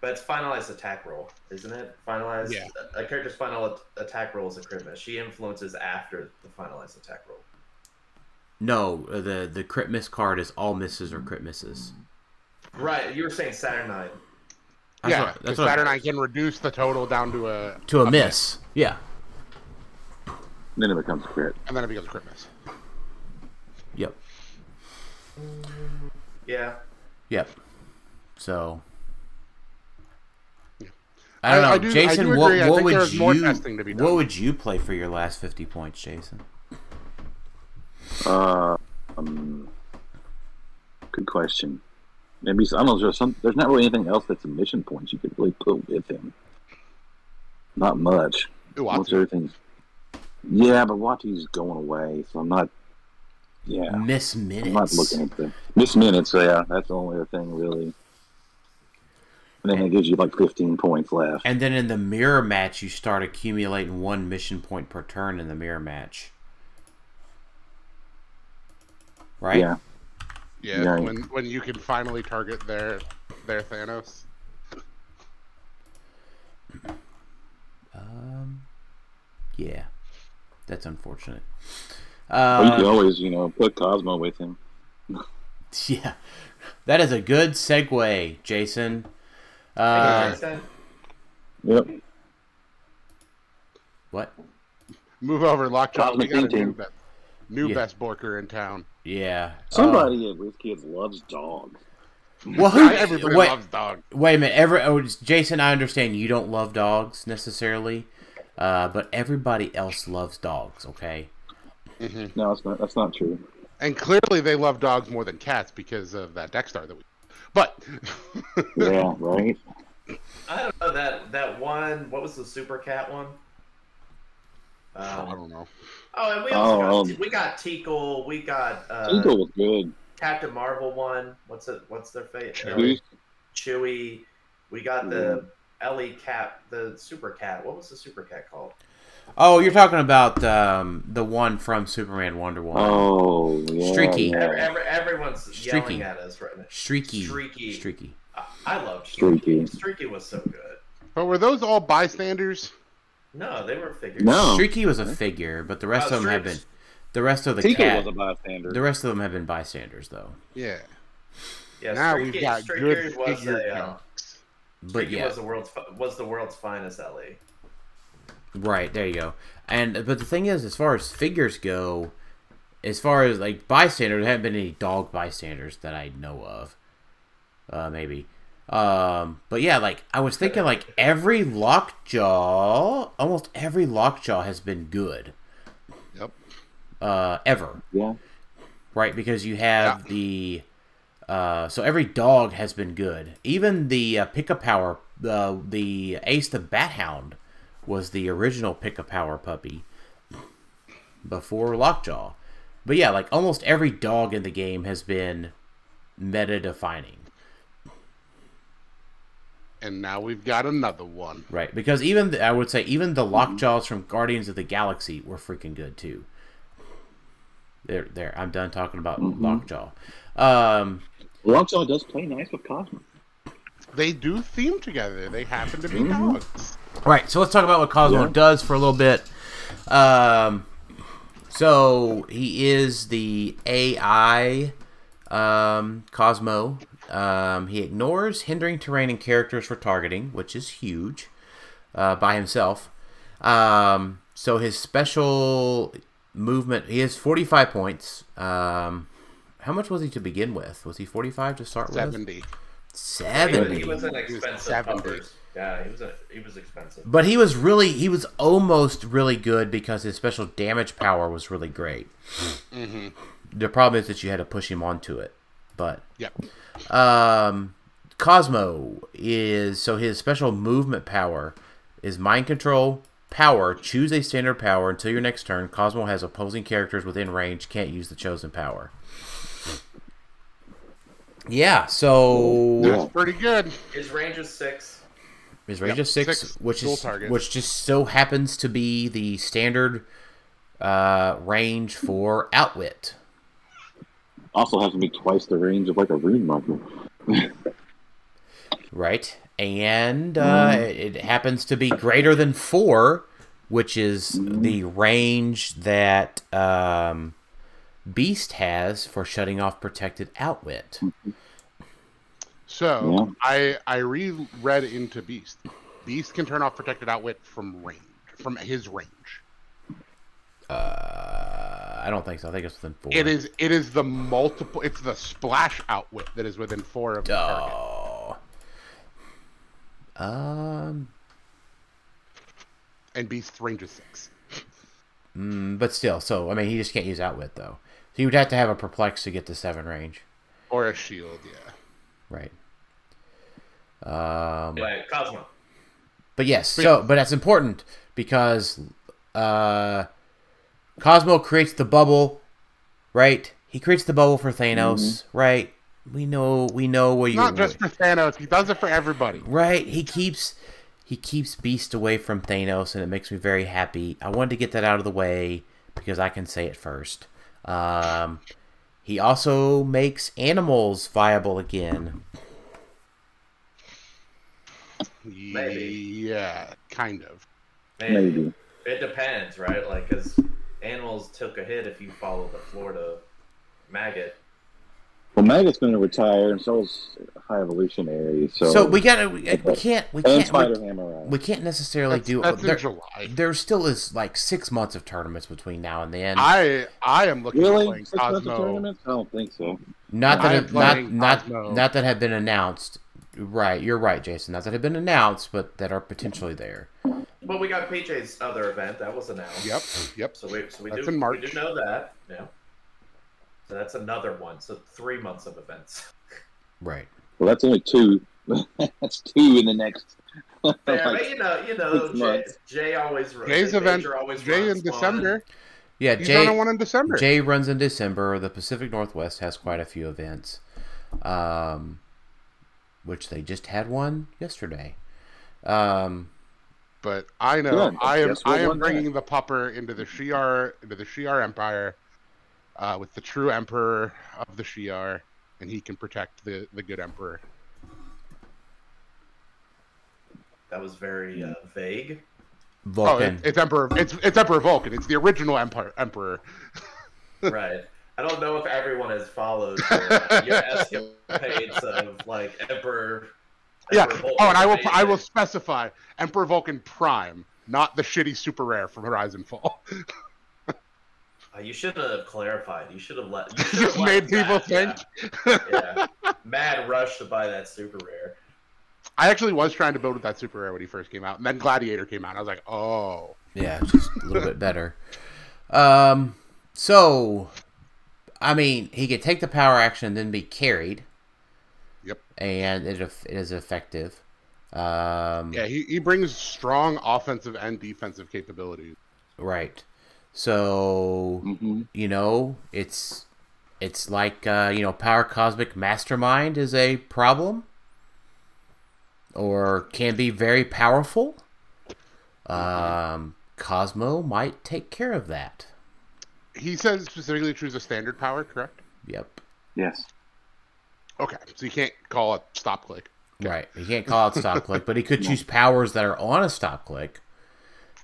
But it's finalized attack roll, isn't it? Finalized. Yeah. A character's final attack roll is a crit miss. She influences after the finalized attack roll. No, uh, the the crit miss card is all misses or crit misses. Right. You were saying Saturnyne. That's yeah, what- that's because what- Saturnyne can reduce the total down to a to a miss. Yeah. Then it becomes a crit. and then it becomes a crit miss. Yep. Yeah. Yep. So. Yeah. I don't know, I do- I Jason. do what agree. I what think would there's more you testing to be what would you play for your last fifty points, Jason? Uh, um, good question. Maybe I don't know. There's some. There's not really anything else that's a mission points you could really put with him. Not much. Most Uatu. everything's. Yeah, but Uatu's going away, so I'm not. Yeah, Miss I'm not looking at the miss minutes. So yeah, that's the only other thing really. And then it gives you like 15 points left. And then in the mirror match, you start accumulating one mission point per turn in the mirror match. Right? Yeah, Yeah, Right. when when you can finally target their their Thanos. Um. Yeah. That's unfortunate. Or you could Uh, always, you know, put Cosmo with him. yeah. That is a good segue, Jason. Uh, Yep. what? Move over, Lockjaw. We Cosmic got a new best, new Yeah. best Borker in town. Yeah. Somebody at WizKids loves dogs. Well, who? Everybody wait, loves dogs. wait a minute. Every oh, Jason, I understand you don't love dogs necessarily, uh, but everybody else loves dogs. Okay. No, that's not. That's not true. And clearly they love dogs more than cats because of that Dex-Starr that we. But Yeah, right. I don't know that that one. What was the super cat one? I Um, don't know. oh, and we also Oh, got um, we got Teakle, we got uh, Eagle was good. Captain Marvel one. What's it? What's their fate? Chewie. Chewy. We got the Ellie cat, the super cat. What was the super cat called? Oh, you're talking about um, the one from Superman Wonder Woman. Oh, yeah. Streaky. yeah. Every, every, everyone's Streaky. yelling at us right now. Streaky. Streaky. Streaky. I, I love Streaky. Streaky. Streaky was so good. But were those all bystanders? No, they were figures. No. Streaky was a figure, but the rest Oh, of them have been. The rest of the Teakle cat. was a bystander. The rest of them have been bystanders, though. Yeah. Yeah, now Streaky, we've got Streaky good was figure a, uh. But Streaky yeah, was the world's was the world's finest Ellie. right there you go. And but the thing is, as far as figures go, as far as like bystanders, there haven't been any dog bystanders that I know of. Uh, maybe. Um, but yeah, like I was thinking, like every lockjaw, almost every lockjaw has been good. Yep. Uh, ever. yeah. right? Because you have the uh, so every dog has been good. Even the uh, pickup power, uh, the Ace the Bat Hound was the original pickup power puppy before Lockjaw. But yeah, like almost every dog in the game has been meta defining, And now we've got another one. right? Because even the, I would say even the Lockjaws from Guardians of the Galaxy were freaking good too. There, there. I'm done talking about Lockjaw. Um, Lockjaw does play nice with Cosmo. They do theme together. They happen to be Mhm. dogs. Right. So let's talk about what Cosmo Yeah. does for a little bit. Um, so he is the AI um, Cosmo. Um, he ignores hindering terrain and characters for targeting, which is huge uh, by himself. Um, so his special movement, he has 45 points. Um, how much was he to begin with? Was he 45 to start with? 70. He was, 70. he was an He was expensive 70. Yeah, he was a, he was expensive. But he was really, he was almost really good because his special damage power was really great. Mm-hmm. The problem is that you had to push him onto it. But yeah, um, Cosmo is so his special movement power is mind control power. Choose a standard power until your next turn. Cosmo has opposing characters within range can't use the chosen power. Yeah, so Yeah. That's pretty good. His range is six. His range Yep, is six, six which is targets. which just so happens to be the standard uh, range for Outwit. Also has to be twice the range of like a rune marker. right? And uh, it, it happens to be greater than four, which is the range that um, Beast has for shutting off protected outwit. So Yeah. I I reread into Beast. Beast can turn off protected outwit from range, from his range. Uh, I don't think so. I think it's within four. It is it is the multiple. It's the splash outwit that is within four of the target. Oh. Um, And Beast's range is six. mm, but still, so I mean, he just can't use outwit though. So he would have to have a perplex to get to seven range, Or a shield, yeah. right? Um, Yeah, Cosmo. But yes, so but that's important because uh, Cosmo creates the bubble, right? He creates the bubble for Thanos, right? We know we know what you Not just for Thanos, he does it for everybody. right. He keeps he keeps Beast away from Thanos, and it makes me very happy. I wanted to get that out of the way because I can say it first. Um, he also makes animals viable again. Maybe. Yeah, kind of. Man, Maybe. It depends, right? Like, because animals took a hit if you follow the Florida maggot. Well, Maggot's going to retire, and so is High Evolutionary. So, So, we gotta we, we can't we can't we, we can't necessarily That's, do that's there- in July. there still is like six months of tournaments between now and then. I I am looking at Really? playing Six months of tournaments? I don't think so. not that have, not not Cosmo. not that have been announced. Right, you're right, Jason. Not that have been announced, but that are potentially there. Well, we got PJ's other event that was announced. Yep, yep. So we so we That's do in March. we do know that. Yeah. So that's another one. So three months of events. Right. Well, that's only two. That's two in the next. Yeah, like, but you know, you know, Jay. Jay always runs. Jay's event, Major always Jay in runs one. December. Yeah, He's Jay. on one in December. Jay runs in December. The Pacific Northwest has quite a few events, um, which they just had one yesterday. Um, But I know Good. I am Guess I am won that? bringing the pupper into the Shi'ar into the Shi'ar Empire uh, with the true Emperor of the Shi'ar, and he can protect the the good Emperor. That was very uh, vague. Oh, Vulcan. it, it's Emperor. It's it's Emperor Vulcan. It's the original Empire Emperor. right. I don't know if everyone has followed your, uh, your escapades of like Emperor. Yeah. Emperor Oh, and I will I will specify Emperor Vulcan Prime, not the shitty super rare from Horizon Fall. Uh, you should have clarified. You should have let. You should have Just let made people Matt- think. Yeah, yeah. Mad rush to buy that super rare. I actually was trying to build with that super rare when he first came out, and then Gladiator came out. And I was like, oh, Yeah, just a little bit better. Um, so, I mean, he could take the power action and then be carried, yep. And it, it is effective. Um, Yeah, he, he brings strong offensive and defensive capabilities. Right. So, hmm you know, it's it's like uh, you know, power cosmic mastermind is a problem, or can be very powerful. Um, Cosmo might take care of that. He says specifically choose a standard power, correct? Yep. Yes. Okay, so you can't call it stop click. Right. He can't call it stop click, but he could choose powers that are on a stop click.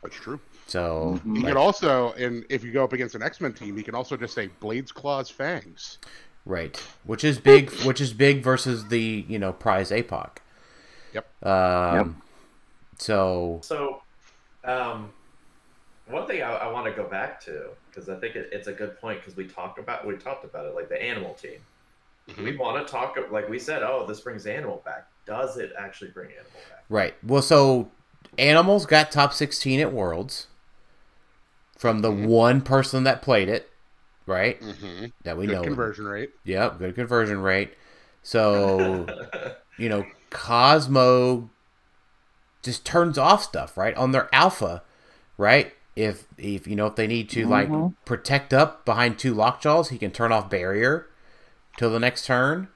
That's true. So, He like- can also, and if you go up against an X Men team, he can also just say Blades, Claws, Fangs. right, which is big, which is big versus the you know prize APOC. Yep. Um, So So, um, one thing I, I want to go back to because I think it, it's a good point because we talked about we talked about it like the animal team. We mm-hmm. want to talk like we said. Oh, this brings animal back. Does it actually bring animal back? Right. Well, so Animals got top 16 at Worlds from the mm-hmm. one person that played it, right? Mm-hmm. That we Good know. conversion rate. Yep, good conversion rate. So, you know, Cosmo just turns off stuff, right? On their alpha, right? If if you know if they need to like mm-hmm. protect up behind two lockjaws, he can turn off barrier till the next turn.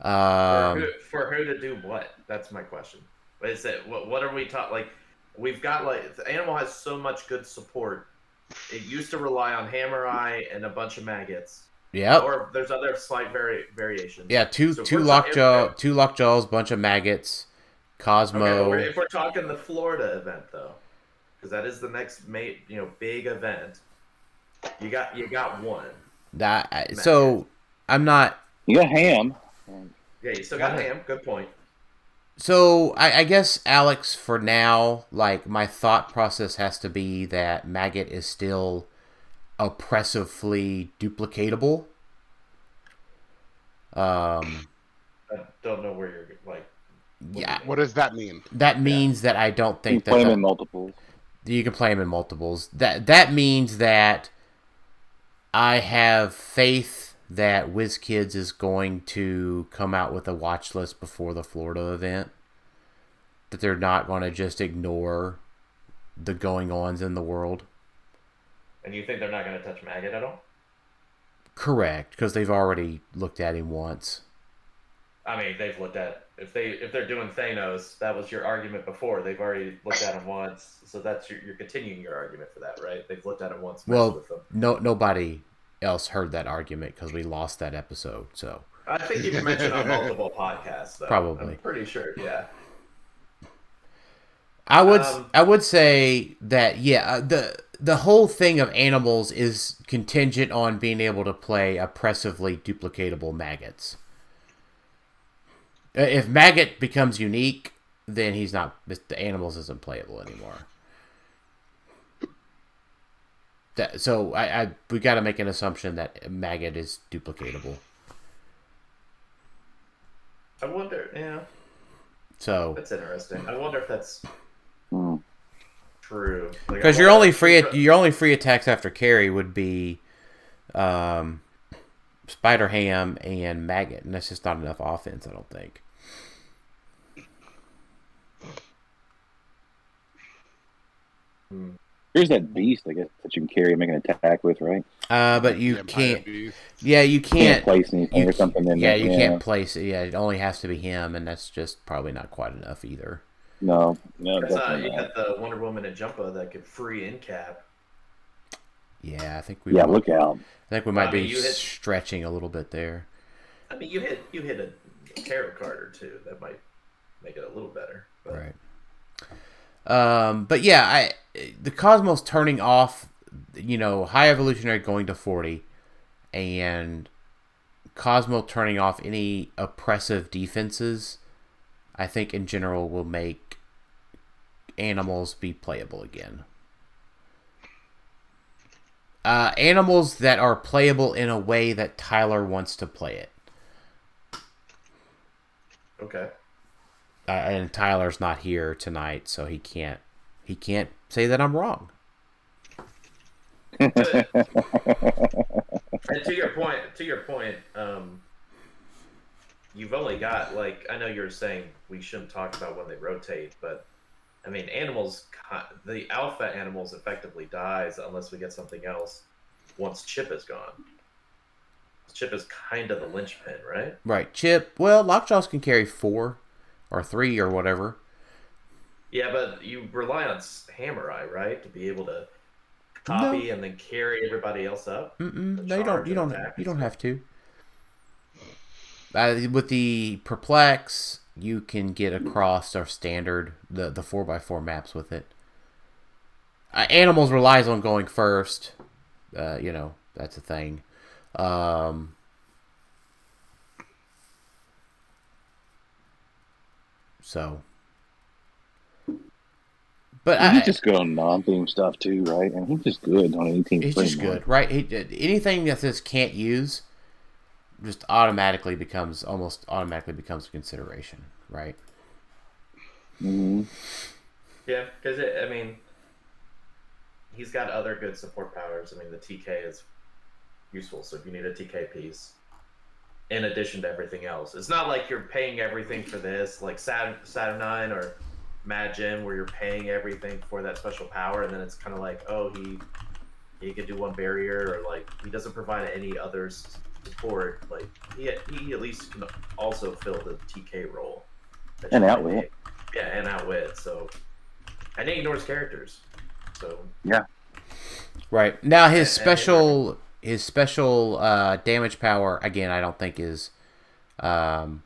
for, Um, who, for who to do what? That's my question. Is it what? What are we taught? Like, we've got like the animal has so much good support. It used to rely on Hammer Eye and a bunch of maggots, Yeah. or there's other slight vari- variations. Yeah, two So two lockjaw, two lockjaws, bunch of maggots, Cosmo. Okay, we're- if we're talking the Florida event though, because that is the next mate, you know, big event. You got you got one. that so I'm not. You got ham. Yeah, you still got Yeah. Ham. Good point. So I, I guess Alex, for now, like my thought process has to be that maggot is still oppressively duplicatable. Um, I don't know where you're like. yeah, What does that mean? that means that I don't think You think that play them in multiples. you can play them in multiples. That that means that I have faith that WizKids is going to come out with a watch list before the Florida event. That they're not going to just ignore the going ons in the world. And you think they're not going to touch Maggot at all? Correct, because they've already looked at him once. I mean, they've looked at if they if they're doing Thanos. That was your argument before. They've already looked at him once, so that's your, you're continuing your argument for that, right? They've looked at it once. Well, with them. no nobody else heard that argument because we lost that episode. So I think you've mentioned on multiple podcasts. Though. Probably. I'm pretty sure. Yeah. I would Um, I would say that yeah uh, the the whole thing of animals is contingent on being able to play oppressively duplicatable maggots. Uh, If maggot becomes unique, then he's not the animals isn't playable anymore that so I, I we got to make an assumption that maggot is duplicatable. I wonder. Yeah. So that's interesting. I wonder if that's true. Because like, your only free your only free attacks after carry would be, um, Spider Ham and Maggot, and that's just not enough offense. I don't think. Hmm. Here's that beast, I guess, that you can carry and make an attack with, right? Uh, but you Vampire can't. beast. Yeah, you Can't can't. place anything you or something in yeah, there. you can't place it. Yeah, it only has to be him, and that's just probably not quite enough either. No, no, That's, uh, you not. got the Wonder Woman and Jumpa that could free in cap. Yeah, I think we. Yeah, might, look out. I think we might I mean, be hit- stretching a little bit there. I mean, you hit you hit a tarot card or two that might make it a little better. But Right. Um, but yeah, I the Cosmos turning off, you know, high evolutionary going to forty, and Cosmo turning off any oppressive defenses, I think in general will make animals be playable again. Uh, animals that are playable in a way that Tylor wants to play it. okay. Uh, and Tylor's not here tonight, so he can't he can't say that I'm wrong. And to your point, to your point, um, you've only got like I know you're saying we shouldn't talk about when they rotate, but I mean animals, the alpha animals effectively dies unless we get something else. Once Chip is gone, Chip is kind of the linchpin, right? Right, Chip. Well, Lockjaws can carry four or three or whatever. Yeah, but you rely on S- Hammer Eye, right, to be able to copy and then carry everybody else up. Mm-mm, no, you don't. You don't. You don't have to. Uh, with the perplex, you can get across our standard the the four x four maps with it. Uh, animals relies on going first. Uh, you know that's a thing. Um, so, but He's I, just good on non-theme stuff too, right? And he's just good on anything. He's pretty just much. good, right? He, anything that says can't use, just automatically becomes almost automatically becomes a consideration, right? Mhm. Yeah, because I mean, he's got other good support powers. I mean, the TK is useful, so if you need a TK piece, in addition to everything else, it's not like you're paying everything for this, like Saturn, Saturnyne or Magin, where you're paying everything for that special power, and then it's kind of like, oh, he he could do one barrier, or like he doesn't provide any other s- support. Like he he at least can also fill the TK role. And you outwit. pay. Yeah, and outwit. So, and he ignores characters. So yeah. Right now, his And- and special his special uh, damage power again, I don't think is um,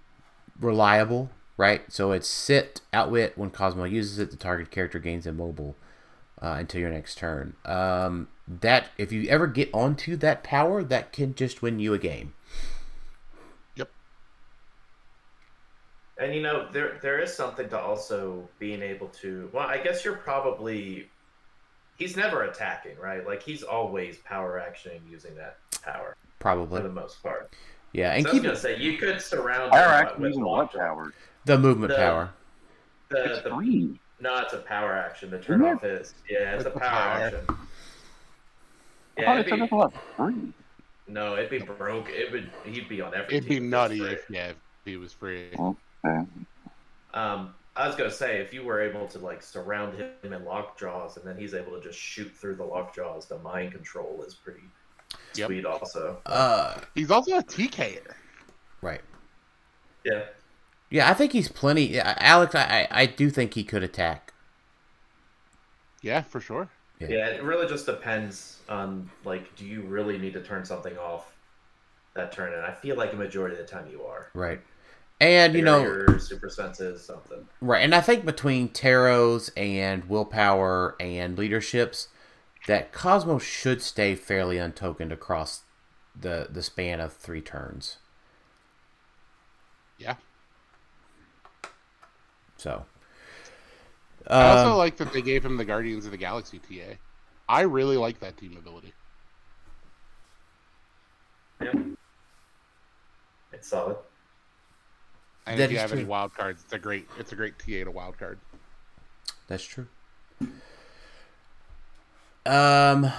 reliable. Right, so it's sit outwit when Cosmo uses it. The target character gains immobile uh, until your next turn. Um, that if you ever get onto that power, that can just win you a game. Yep. And you know, there there is something to also being able to. Well, I guess you're probably. He's never attacking, right? Like he's always power actioning using that power Probably for the most part. yeah, and so I was keep gonna say you could surround Power him action with using what power? the movement the- power. The, It's the, free. no, it's a power action The turn off his. Yeah, it's, It's a a power, power. action. Yeah, thought it'd be, us a lot free. no, it'd be broke. It would. He'd be on every. It'd be team if nutty if yeah, if he was free. Okay. Um, I was gonna say if you were able to like surround him in lock jaws, and then he's able to just shoot through the lock jaws, the mind control is pretty Yep. sweet. Also, Uh, He's also a TKer. right. yeah, Yeah, I think he's plenty. yeah, Alex, I, I I do think he could attack. Yeah, for sure. Yeah. yeah. It really just depends on like, do you really need to turn something off that turn? And I feel like a majority of the time you are. Right. And you know, super sense is something. right, and I think between tarots and willpower and leaderships, that Cosmo should stay fairly untokened across the the span of three turns. Yeah. So, I also um, like that they gave him the Guardians of the Galaxy TA. I really like that team ability. Yeah, it's solid. And That if you have any true. wild cards, it's a great it's a great TA to wild card. that's true. Um,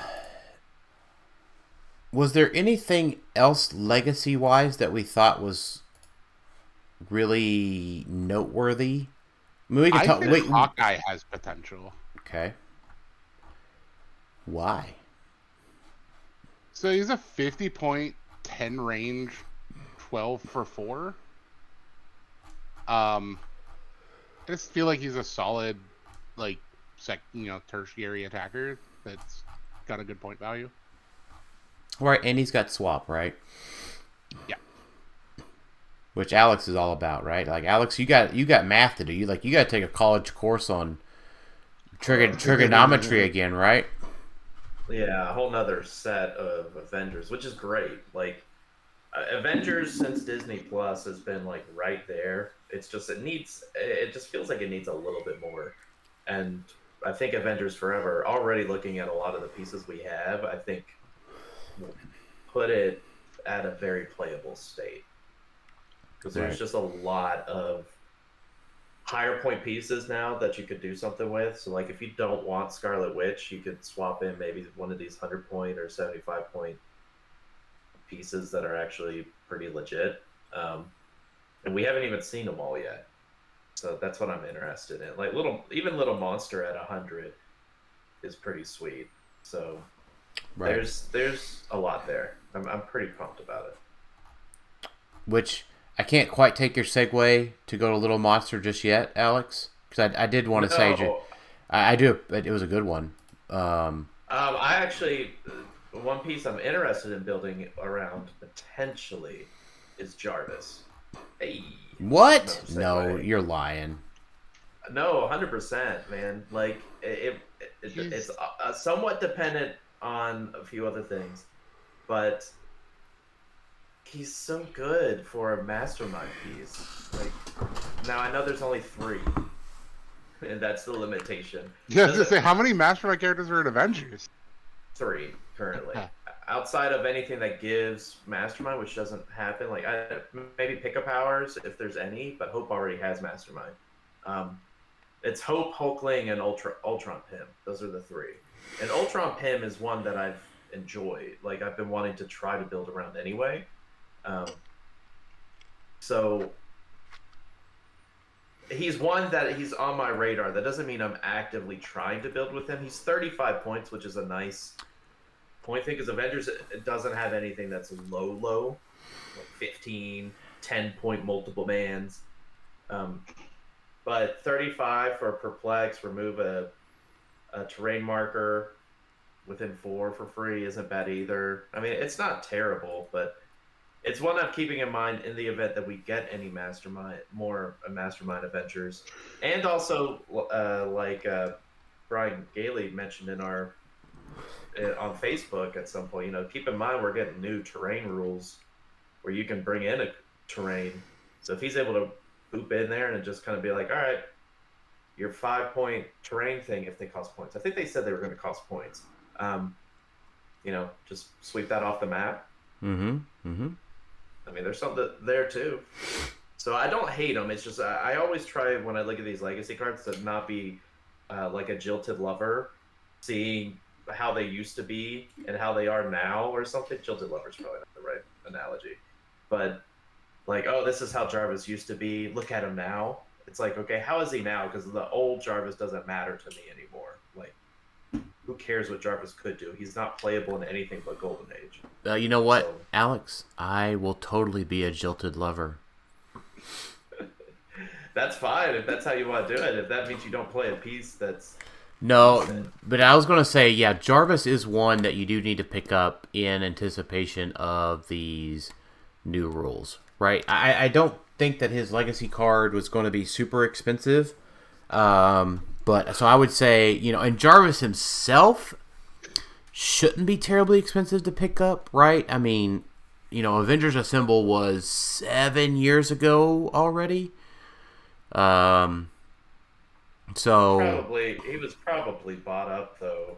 was there anything else legacy wise that we thought was really noteworthy? I mean, we I talk. think Wait, Hawkeye has potential. okay. Why? So he's a 50 point, 10 range, 12 for 4. Um, I just feel like he's a solid, like, sec, you know, tertiary attacker that's got a good point value. Right, and he's got swap, right? Yeah. Which Alex is all about, right? Like Alex, you got you got math to do. You like you got to take a college course on trigon- trigonometry again, right? Yeah, a whole nother set of Avengers, which is great. Like Uh, Avengers since Disney Plus has been like right there. It's just it needs it just feels like it needs a little bit more. And I think Avengers Forever already looking at a lot of the pieces we have, I think will put it at a very playable state. Because there's Right. just a lot of higher point pieces now that you could do something with. So like if you don't want Scarlet Witch, you could swap in maybe one of these 100 point or 75 point pieces that are actually pretty legit. Um, and we haven't even seen them all yet. So that's what I'm interested in. Like little even little monster at 100 is pretty sweet. So Right. there's there's a lot there. I'm I'm pretty pumped about it. Which I can't quite take your segue to go to Little Monster just yet, Alex, because I, I did want to say No. I, I do. It was a good one. Um, Um, I actually, one piece I'm interested in building around potentially is Jarvis. Hey. what? No No, segue. you're lying. No, hundred percent, man. Like it, it, it He's- it's uh, somewhat dependent on a few other things, but he's so good for a mastermind piece. Like now, I know there's only three, and that's the limitation. Yeah, I was gonna say, how many Mastermind characters are in Avengers? Three currently. Outside of anything that gives Mastermind, which doesn't happen, like I, maybe Pickup Powers if there's any, but Hope already has Mastermind. Um, it's Hope, Hulkling, and Ultra Ultron Pym. Those are the three. And Ultron Pym is one that I've enjoyed. Like I've been wanting to try to build around anyway. Um, so he's one that he's on my radar. That doesn't mean I'm actively trying to build with him. He's 35 points, which is a nice point thing because Avengers doesn't have anything that's low, low, like 15, 10 point multiple mans. Um, but 35 for perplex, remove a, a terrain marker within four for free isn't bad either. I mean, it's not terrible, but it's one I'm keeping in mind in the event that we get any mastermind, more uh, mastermind adventures, and also uh, like uh, Brian Gailey mentioned in our uh, on Facebook at some point. You know, keep in mind we're getting new terrain rules where you can bring in a terrain. So if he's able to boop in there and just kind of be like, all right, your five point terrain thing if they cost points. I think they said they were going to cost points. Um, you know, just sweep that off the map. Mm-hmm. Mm-hmm. I mean, there's something there too. So I don't hate them. It's just I, I always try when I look at these legacy cards to not be uh, like a jilted lover, seeing how they used to be and how they are now, or something. Jilted lover is probably not the right analogy, but like, oh, this is how Jarvis used to be. Look at him now. It's like, okay, how is he now? Because the old Jarvis doesn't matter to me anymore. Who cares what Jarvis could do? He's not playable in anything but Golden Age. Uh, you know what, So- Alex? I will totally be a jilted lover. That's fine if that's how you want to do it. If that means you don't play a piece that's No, but I was gonna say, yeah, Jarvis is one that you do need to pick up in anticipation of these new rules, right? I, I don't think that his legacy card was going to be super expensive, um, but so I would say, you know, and Jarvis himself shouldn't be terribly expensive to pick up, right? I mean, you know, Avengers Assemble was seven years ago already. Um, so probably he was probably bought up though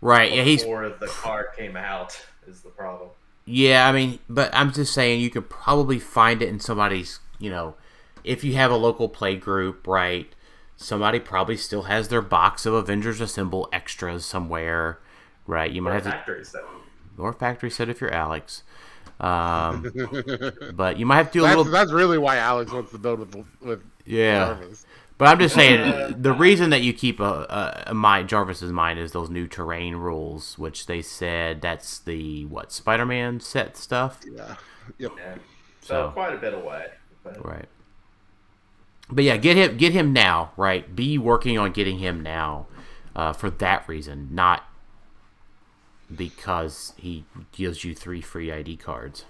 right, yeah, he's before the card came out is the problem. Yeah, I mean, but I'm just saying you could probably find it in somebody's, you know, if you have a local play group, right? Somebody probably still has their box of Avengers Assemble extras somewhere, right? You might Or have to, factory set. or factory set if you're Alex. Um, but you might have to do a That's, little, that's really why Alex wants to build with with yeah. Jarvis. But I'm just saying the reason that you keep a, a, a mind Jarvis's mind is those new terrain rules, which they said that's the what Spider-Man set stuff, Yeah. Yep. Yeah. So, So- quite a bit away. But right? But yeah, get him get him now, right? Be working on getting him now, uh, for that reason, not because he gives you three free ID cards.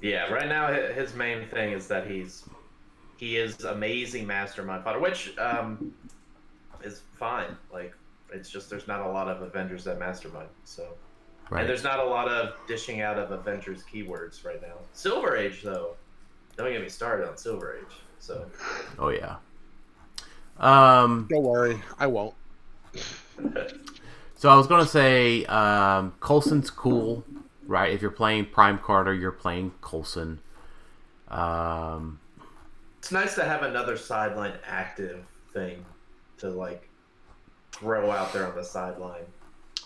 Yeah, right now his main thing is that he's he is amazing mastermind fodder, which um, is fine. Like it's just there's not a lot of Avengers that mastermind, so Right. and there's not a lot of dishing out of Avengers keywords right now. Silver Age though, don't get me started on Silver Age. So Oh yeah. Um. Don't worry, I won't. So I was gonna say, um, Coulson's cool, right? If you're playing Prime Carter, you're playing Coulson. Um, it's nice to have another sideline active thing to like throw out there on the sideline.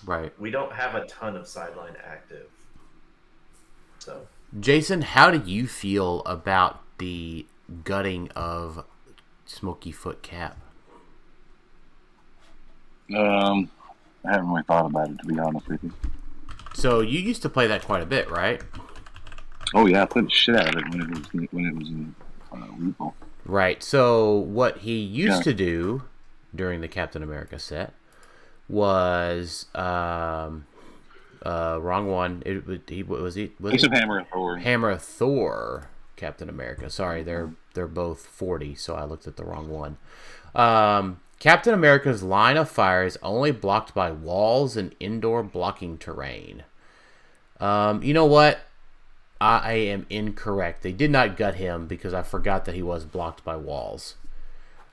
right. We don't have a ton of sideline active, so. Jason, how do you feel about the gutting of Smoky Foot Cap? Um, I haven't really thought about it to be honest with you. So you used to play that quite a bit, right? Oh yeah, I played the shit out of it when it was when it was in uh, Repo. Right. So what he used Yeah. to do during the Captain America set was um, uh, wrong one. It was he was he was Ace it? of Hammer and Thor. Hammer of Thor, Captain America. Sorry, they're they're both forty, so I looked at the wrong one. Um, Captain America's line of fire is only blocked by walls and indoor blocking terrain. Um, you know what? I am incorrect. They did not gut him because I forgot that he was blocked by walls.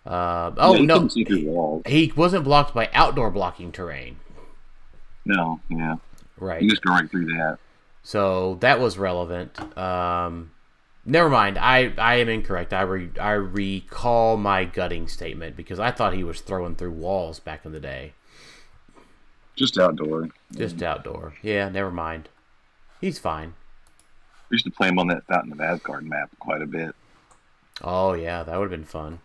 Uh, oh no, through walls. he wasn't blocked by outdoor blocking terrain. No, yeah, Right. you just going right through that. So that was relevant. Um, never mind. I, I am incorrect. I re, I recall my gutting statement because I thought he was throwing through walls back in the day. Just outdoor. Just outdoor. Yeah, never mind. He's fine. We used to play him on that Fountain of Asgard map quite a bit. Oh yeah, that would have been fun.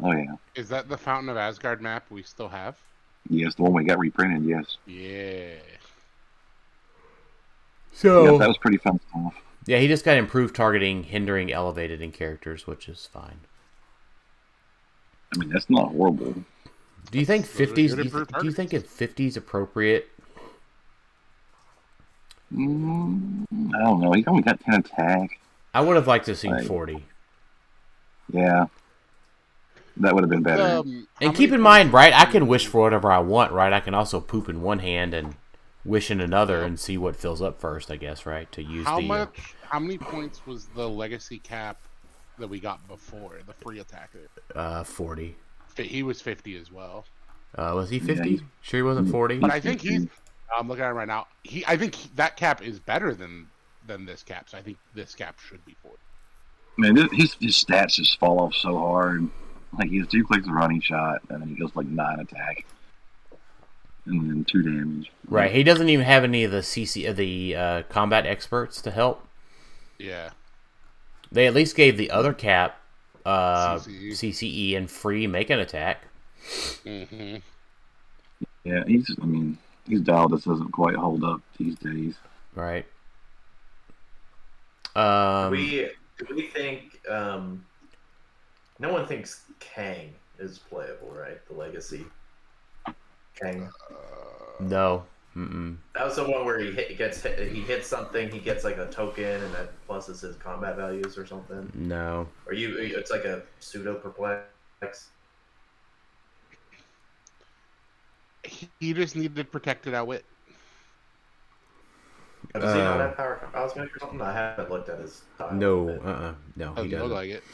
Oh yeah, Is that the Fountain of Asgard map we still have? yes, the one we got reprinted. Yes, Yeah. So yeah, that was pretty fun stuff. Yeah, he just got improved targeting, hindering elevated in characters, which is fine. I mean, that's not horrible. Do you think Those are fifties? good Do, you th- do you think if fifties appropriate? Mm, I don't know. He only got ten attack. I would have liked to see Right. forty. Yeah, that would have been better. Um, And keep in mind, right? I can wish for whatever I want, right? I can also poop in one hand and wish in another and see what fills up first. I guess, right? To use How the uh, much? How many points was the legacy cap that we got before the free attacker? uh, forty. He was fifty as well. Uh, was he fifty? he's- sure, he wasn't forty. But I think he's. I'm looking at it right now. He, I think he- that cap is better than than this cap. So I think this cap should be forty. Man, his his stats just fall off so hard. Like he has two clicks of running shot, and then he goes like nine attack, and then two damage. Right. He doesn't even have any of the CC of the uh, combat experts to help. Yeah. They at least gave the other cap uh, CCE. CCE and free make an attack. hmm Yeah, he's. I mean, he's dialed. This doesn't quite hold up these days. Right. Um, we do we think um, no one thinks Kang is playable, right? The legacy Kang. no. Mm-mm. That was the one where he hit, gets hit, he hits something, he gets like a token, and that pluses his combat values or something. No. Or you, it's like a pseudo perplex. He, he just needed protected outwit. Does he not Uh, have power cosmic or something? I haven't looked at his. Tile No. yet. Uh. uh No. He Doesn't look like it.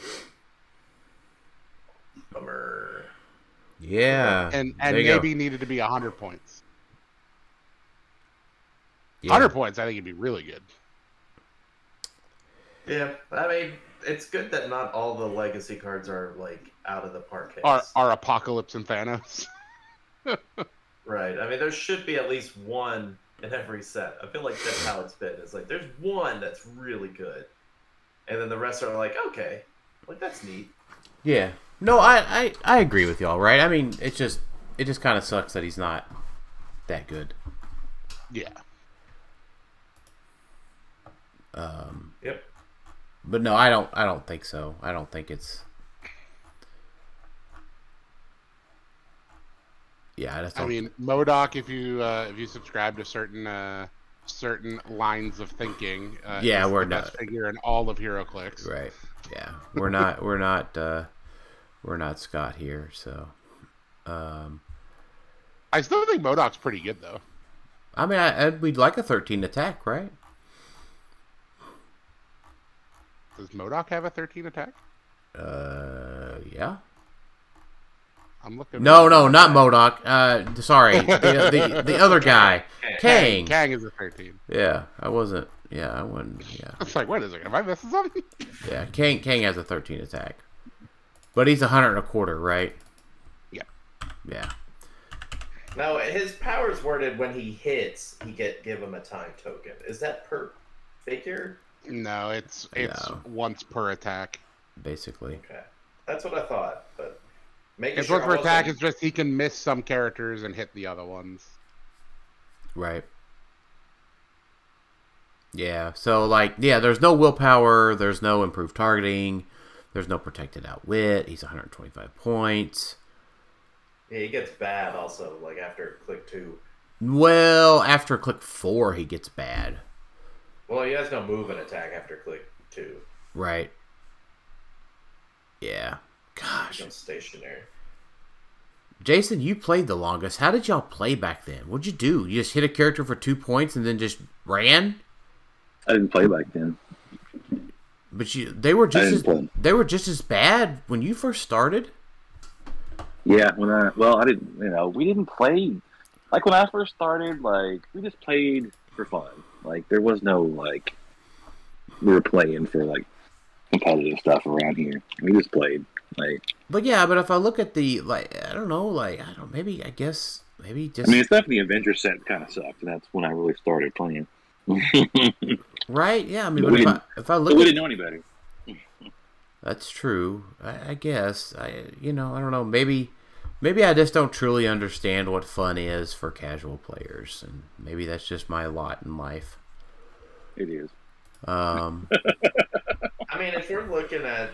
Bummer. Yeah. And there and you go. maybe needed to be hundred points. Yeah. Hundred points, I think it'd be really good. Yeah, I mean, it's good that not all the legacy cards are like out of the park. Are our Apocalypse and Thanos. Right. I mean, there should be at least one in every set. I feel like that's how it's been. It's like there's one that's really good, and then the rest are like, okay, like that's neat. Yeah. No, I, I I agree with y'all. Right? I mean, it's just it just kind of sucks that he's not that good. Yeah. Um, Yep. but no, I don't. I don't think so. I don't think it's. Yeah, I just I don't. mean, MODOK, if you uh, if you subscribe to certain uh, certain lines of thinking, uh, Yeah, we're the best not- figure in all of HeroClix. right? Yeah, we're not. We're not. uh We're not Scott here. So, um, I still think MODOK's pretty good though. I mean, I, I we'd like a thirteen attack, right? Does MODOK have a 13 attack? Uh, yeah. I'm looking. No, no, not MODOK. Uh, sorry, the the, the other guy, Kang. Kang is a 13. Yeah, I wasn't. Yeah, I wasn't. Yeah, It's like, wait a second, am I missing something? yeah. Kang Kang has a thirteen attack, but he's a hundred and a quarter, right? Yeah. Yeah. No, his powers worded when he hits, he get give him a time token. Is that per figure? No, it's it's No. once per attack. Basically. Okay, that's what I thought. But making It's sure once per attack. wasn't- It's just he can miss some characters and hit the other ones. Right. Yeah. So like, yeah, there's no willpower. There's no improved targeting. There's no protected outwit. He's 125 points. Yeah, he gets bad also. Like after click two. Well, after click four, he gets bad. Well, he has no move and attack after click two. Right. Yeah. Gosh. becomes stationary. Jason, you played the longest. How did y'all play back then? What'd you do? You just hit a character for two points and then just ran? I didn't play back then. But you, they were just as, play. they were just as bad when you first started. Yeah, when I well, I didn't. You know, we didn't play like when I first started. Like we just played for fun. Like there was no like we were playing for like competitive stuff around here. We just played. Like But yeah, but if I look at the like, I don't know, like I don't maybe I guess maybe just I mean, it's definitely Avenger set kind of sucked, and that's when I really started playing. right. Yeah, I mean, But but we if I, if I look, we at, didn't know any better. that's true. I, I guess I you know I don't know maybe maybe I just don't truly understand what fun is for casual players, and maybe that's just my lot in life. It is. Um, I mean, if we're looking at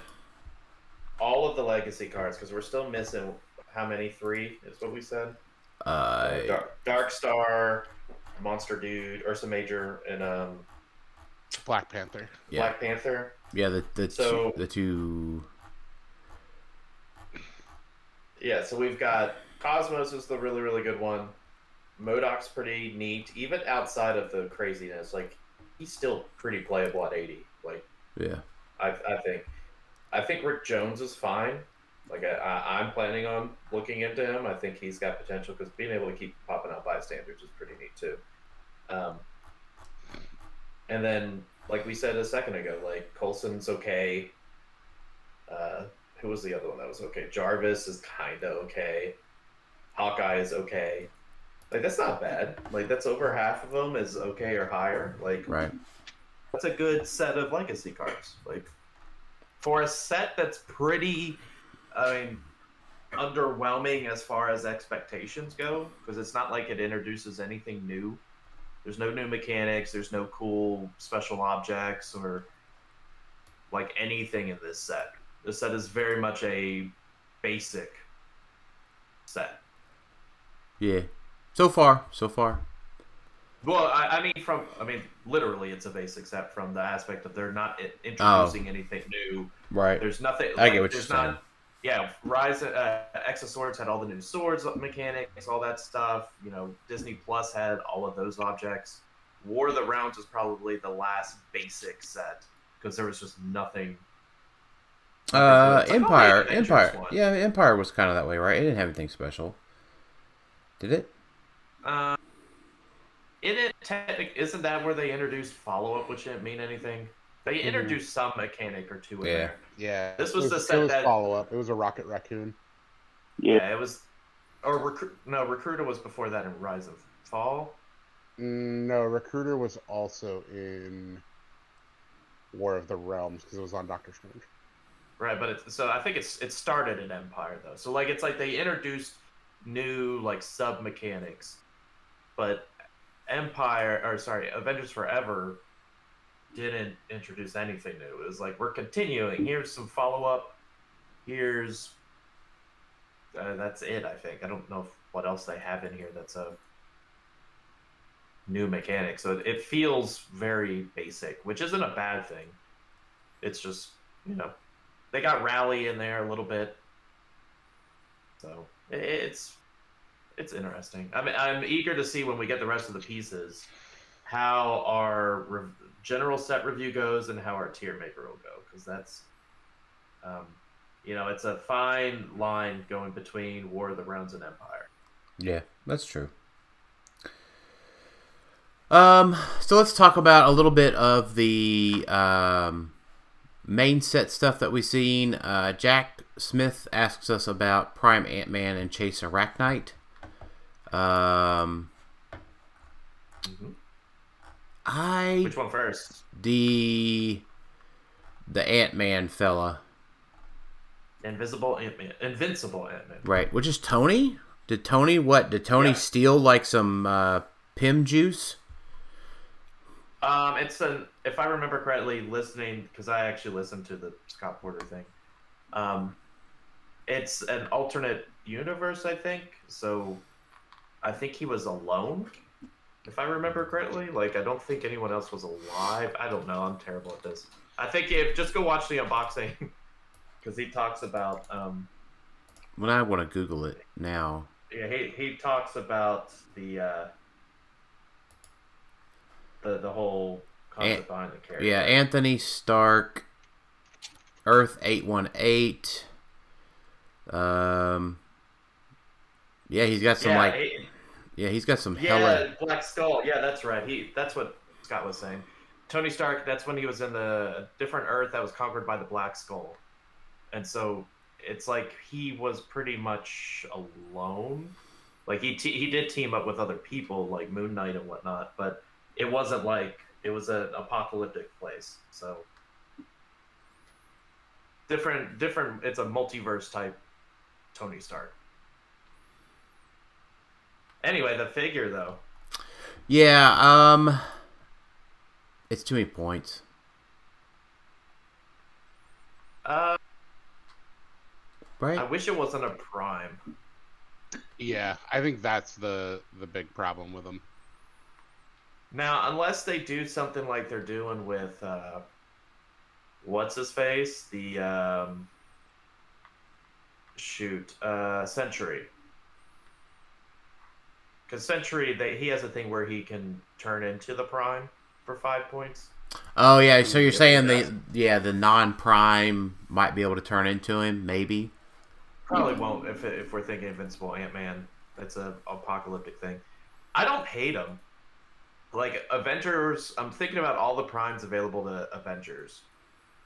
all of the legacy cards, because we're still missing how many? Three is what we said. uh, Dark, Dark Star, Monster Dude, Ursa Major, and um, Black Panther. Yeah. Black Panther. yeah, the the So- two, the two Yeah, so we've got Cosmos is the really really good one. MODOK's pretty neat, even outside of the craziness. Like he's still pretty playable at eighty. Like yeah. I, I think, I think Rick Jones is fine. Like I, I, I'm planning on looking into him. I think he's got potential because being able to keep popping out bystanders is pretty neat too. Um, and then, like we said a second ago, like Coulson's okay. Uh, who was the other one that was okay? Jarvis is kind of okay. Hawkeye is okay. Like that's not bad. Like that's over half of them is okay or higher. Like Right. that's a good set of legacy cards. Like for a set that's pretty, I mean, underwhelming as far as expectations go, because it's not like it introduces anything new. There's no new mechanics. There's no cool special objects or like anything in this set. This set is very much a basic set. Yeah. So far, so far. Well, I, I mean, from I mean, literally, it's a basic set from the aspect of they're not introducing anything new. Right. There's nothing. I get what you're saying. not, Yeah, Rise, uh, X of Swords had all the new swords mechanics, all that stuff. You know, Disney Plus had all of those objects. War of the Realms is probably the last basic set because there was just nothing. Uh, like, Empire, wait, Empire. one. Yeah, Empire was kind of that way, right? It didn't have anything special. Did it? Uh, in it, technic, isn't that where they introduced follow up, which didn't mean anything? They Mhm. introduced some mechanic or two in Yeah. there. Yeah. This it was the set it was that- follow up. It was a Rocket Raccoon. Yeah. Yeah, it was. Or recruit? No, Recruiter was before that in Rise of Fall. Mm, No, Recruiter was also in War of the Realms because it was on Doctor Strange. Right, but it's so I think it's it started in Empire though. So like it's like they introduced new like sub mechanics, but Empire or sorry, Avengers Forever didn't introduce anything new. It was like we're continuing. Here's some follow up. Here's uh, that's it. I think I don't know what else they have in here that's a new mechanic. So it feels very basic, which isn't a bad thing. It's just you know they got rally in there a little bit, so it's it's interesting. I mean, I'm eager to see when we get the rest of the pieces how our re- general set review goes and how our tier maker will go because that's um, you know it's a fine line going between War of the Realms and Empire. Yeah, that's true. Um, so let's talk about a little bit of the um, main set stuff that we've seen. Uh, Jack Smith asks us about Prime Ant Man and Chase Arachknight. Um, Mhm. I Which one first? the the Ant Man fella, Invisible Ant Man, Invincible Ant Man. right? Which is Tony. Did Tony what? Did Tony Yeah. steal like some uh, Pym juice? Um, it's an if I remember correctly, listening because I actually listened to the Scott Porter thing. Um, it's an alternate universe, I think. So, I think he was alone, if I remember correctly. Like, I don't think anyone else was alive. I don't know. I'm terrible at this. I think if just go watch the unboxing because he talks about um, When I want to Google it now. yeah, he he talks about the uh, the the whole concept An- behind the character. Yeah, Anthony Stark, Earth eight one eight. Um, yeah, he's got some yeah, like yeah, he's got some yeah, hella Black Skull. Yeah, that's right. He that's what Scott was saying. Tony Stark. That's when he was in the different Earth that was conquered by the Black Skull, and so it's like he was pretty much alone. Like he te- he did team up with other people like Moon Knight and whatnot, but it wasn't like it was an apocalyptic place. So different different. It's a multiverse type Tony Stark. Anyway, the figure though. yeah. Um, it's too many points. Uh, Right. I wish it wasn't a prime. Yeah, I think that's the the big problem with them. Now, unless they do something like they're doing with uh, what's his face, the um, shoot, uh, Century. Because Century, they, he has a thing where he can turn into the prime for five points. Oh yeah, so you're saying the yeah the non prime might be able to turn into him, maybe. Probably won't if if we're thinking Invincible Ant Man. That's a apocalyptic thing. I don't hate him. Like Avengers, I'm thinking about all the primes available to Avengers.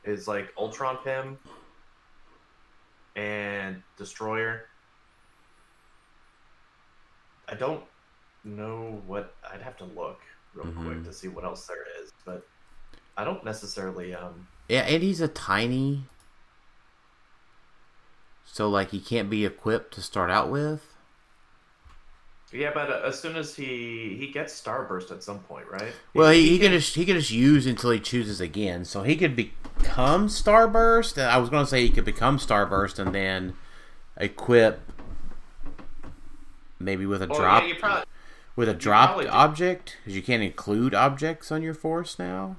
Is like Ultron Pym and Destroyer. I don't know what I'd have to look real quick Mhm. to see what else there is, but I don't necessarily um Yeah, and he's a tiny. So like he can't be equipped to start out with. Yeah, but uh, as soon as he he gets Starburst at some point, right? Well, he, he can just he can just use until he chooses again. So he could become Starburst. I was gonna say he could become Starburst and then equip maybe with a drop yeah, probably with a dropped object because you can't include objects on your force now.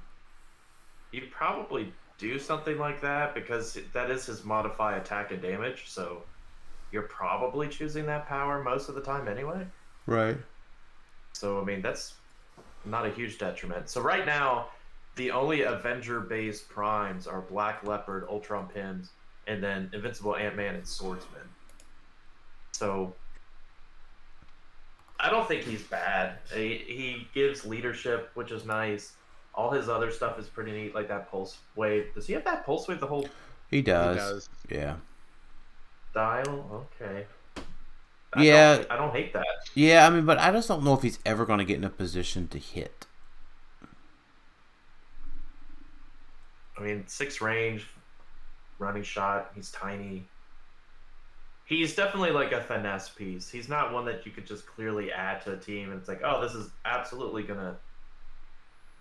You'd probably do something like that because that is his modify attack and damage, so you're probably choosing that power most of the time anyway. Right. So I mean that's not a huge detriment. So right now, the only Avenger based primes are Black Leopard, Ultron Pyms, and then Invincible Ant Man and Swordsman. So I don't think he's bad. He, he gives leadership, which is nice. All his other stuff is pretty neat, like that pulse wave. Does he have that pulse wave the whole He does. He does. Yeah. dial? Okay. I Yeah. don't, I don't hate that. Yeah, I mean, but I just don't know if he's ever going to get in a position to hit. I mean, six range, running shot. He's tiny. He's definitely like a finesse piece. He's not one that you could just clearly add to a team and it's like, oh, this is absolutely gonna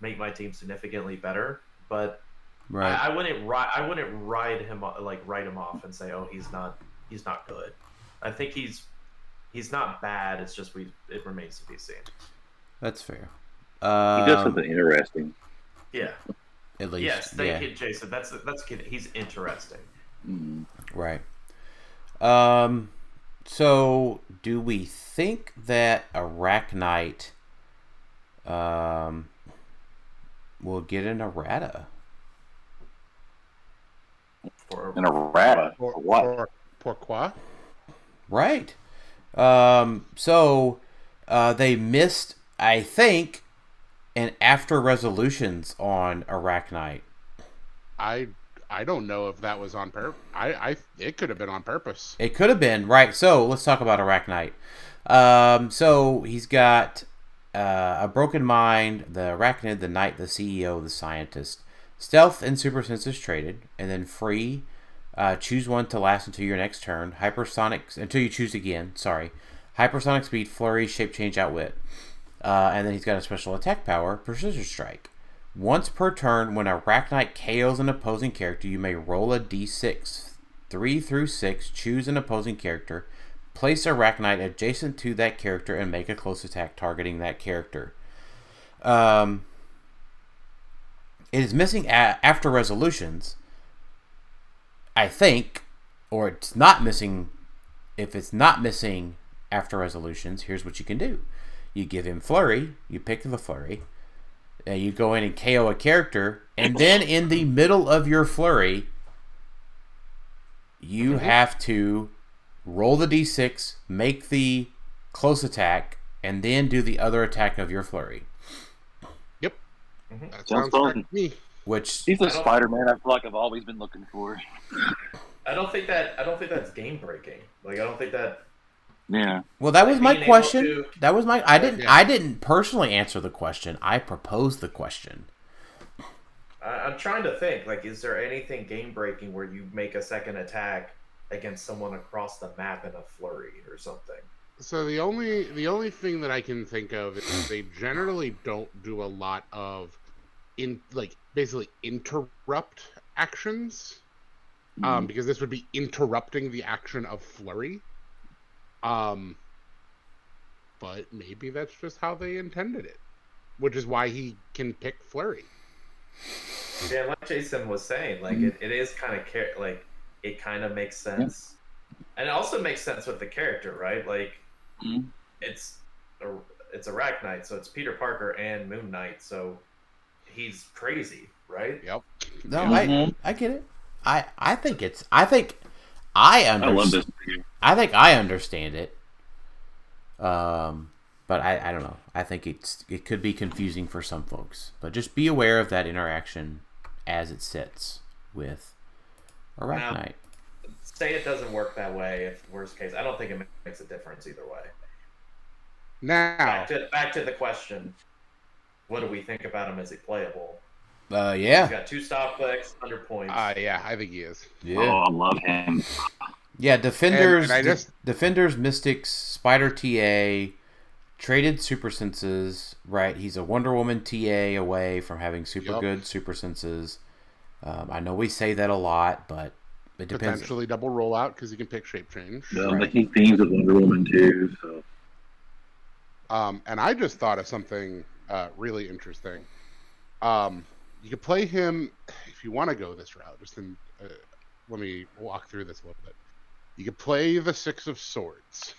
make my team significantly better. But Right. I, I wouldn't ri- I wouldn't ride him like write him off and say, oh, he's not he's not good. I think he's he's not bad. It's just we it remains to be seen. That's fair. He does Um, something interesting. Yeah. at least. Yes. Thank yeah. you, Jason. That's that's kid. He's interesting. Mm. Right. Um. So, do we think that Arachknight um will get an errata? For And a rata Or, for what? or pourquoi? Right. Um. So, uh, they missed, I think, an after resolutions on Arachknight. I I don't know if that was on purpose. I, I it could have been on purpose. It could have been right. So let's talk about Arachknight. Um, so he's got uh, a broken mind, the Arachnid, the Knight, the CEO, the Scientist, Stealth and Super Senses traded, and then Free. Uh, choose one to last until your next turn. Hypersonic until you choose again. Sorry, Hypersonic Speed, Flurry, Shape Change, Outwit, uh, and then he's got a special attack power, Precision Strike. Once per turn, when a Arachknight KOs an opposing character, you may roll a d6. 3 through 6, choose an opposing character, place a Arachknight adjacent to that character, and make a close attack targeting that character. Um, it is missing a- after resolutions, I think, or it's not missing. If it's not missing after resolutions, here's what you can do you give him Flurry, you pick the Flurry, and you go in and KO a character, and then in the middle of your Flurry, you have to roll the d6, make the close attack, and then do the other attack of your flurry. Yep. Mhm. That Sounds sounds fun. to me. Which He's the Spider Man I feel like I've always been looking for. I don't think that I don't think that's game breaking. Like I don't think that Yeah. well, that was my question. to- That was my. I didn't. Yeah. I didn't personally answer the question. I proposed the question. I, I'm trying to think. Like, is there anything game breaking where you make a second attack against someone across the map in a flurry or something? So the only the only thing that I can think of is they generally don't do a lot of in like basically interrupt actions. Um, because this would be interrupting the action of flurry. Um but maybe that's just how they intended it. Which is why he can pick flurry. Yeah, like Jason was saying, like it, it is kind of char- like it kind of makes sense, and it also makes sense with the character, right? Like Mhm. it's a, it's Arachknight, so it's Peter Parker and Moon Knight, so he's crazy, right? Yep. No, Mhm. I I get it. I I think it's. I think I I understand. this. I think I understand it. Um, but I, I don't know. I think it's it could be confusing for some folks. But just be aware of that interaction as it sits with Arachknight. Say it doesn't work that way. If worst case, I don't think it makes a difference either way. Now Back to back to the question: What do we think about him? Is he playable? Uh, He's yeah, got two stop clicks, under points. uh yeah, I think he is. yeah, Oh, I love him. yeah. Defenders, And- and I just- defenders, mystics, Spider TA, traded super senses. Right, he's a Wonder Woman TA away from having super Yup. good super senses. Um, I know we say that a lot, but it depends. Potentially double rollout because he can pick shape change. Yeah, Right. making themes with Wonder Woman too. So Um, and I just thought of something uh, really interesting. Um, you could play him if you want to go this route. Just in, uh, let me walk through this a little bit. You could play the Six of Swords.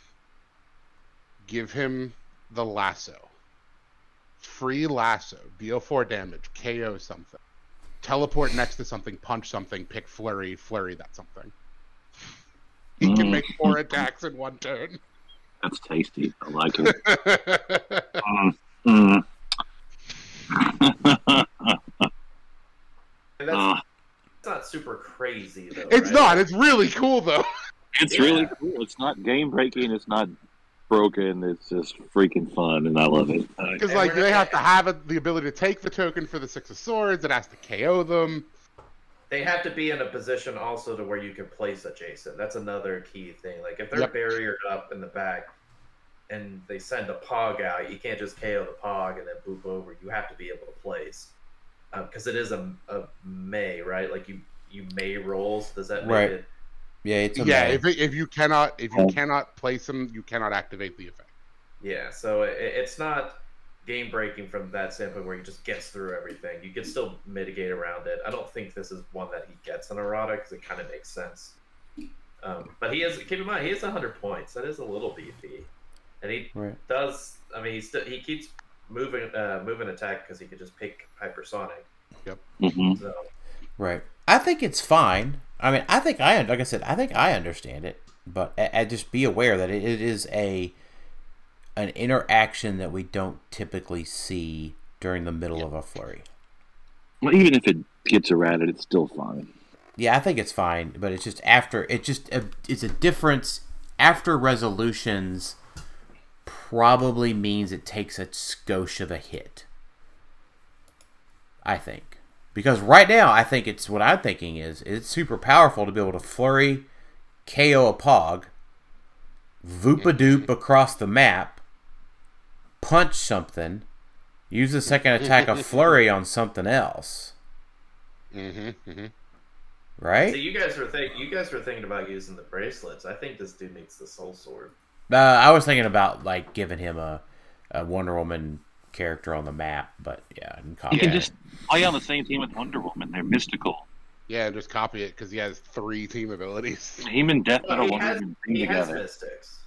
Give him the lasso. Free lasso. Deal four damage. KO something. Teleport next to something. Punch something. Pick flurry. Flurry that something. He can make four attacks in one turn. that's tasty. I like it. Mm. Mm. And that's, Uh, that's not super crazy though. It's right? not. It's really cool though. it's Yeah. really cool. It's not game breaking. It's not broken. It's just freaking fun, and I love it. Because like they have to have it, the ability to take the token for the Six of Swords. It has to KO them. they have to be in a position also to where you can place a Jason. That's another key thing. Like if they're Yep. barriered up in the back and they send a Pog out, you can't just KO the Pog and then boop over. You have to be able to place because it is a, a May, right? Like you you May rolls. Does that make Right. it? Yeah, it's a yeah, May. if, it, if you cannot if you Oh. cannot place them, you cannot activate the effect. Yeah. So it, it's not game breaking from that standpoint where he just gets through everything. You can still mitigate around it. I don't think this is one that he gets an errata because it kind of makes sense. Um, but he has keep in mind he has 100 points. That is a little beefy, and he right. does. I mean, he still he keeps moving uh, moving attack because he could just pick hypersonic. hmm So Right. I think it's fine. I mean, I think I like I said, I think I understand it, but I, I just be aware that it, it is a an interaction that we don't typically see during the middle of a flurry. Well, even if it gets errated, it's still fine. Yeah, I think it's fine, but it's just after it just uh, it's a difference after resolutions probably means it takes a skosh of a hit. I think. Because right now I think it's what I'm thinking is it's super powerful to be able to flurry KO a pog, voop a doop across the map, punch something, use the second attack of flurry on something else. Mm-hmm, mm-hmm. Right? so you guys were think you guys were thinking about using the bracelets. I think this dude needs the soul sword. Uh, I was thinking about like giving him a, a Wonder Woman character on the map, but yeah, I didn't You can it. just play on the same team with Wonder Woman. They're mystical. Yeah, just copy it because he has three team abilities. Him and Death Well, Metal he Wonder Woman bring he has together. mystics.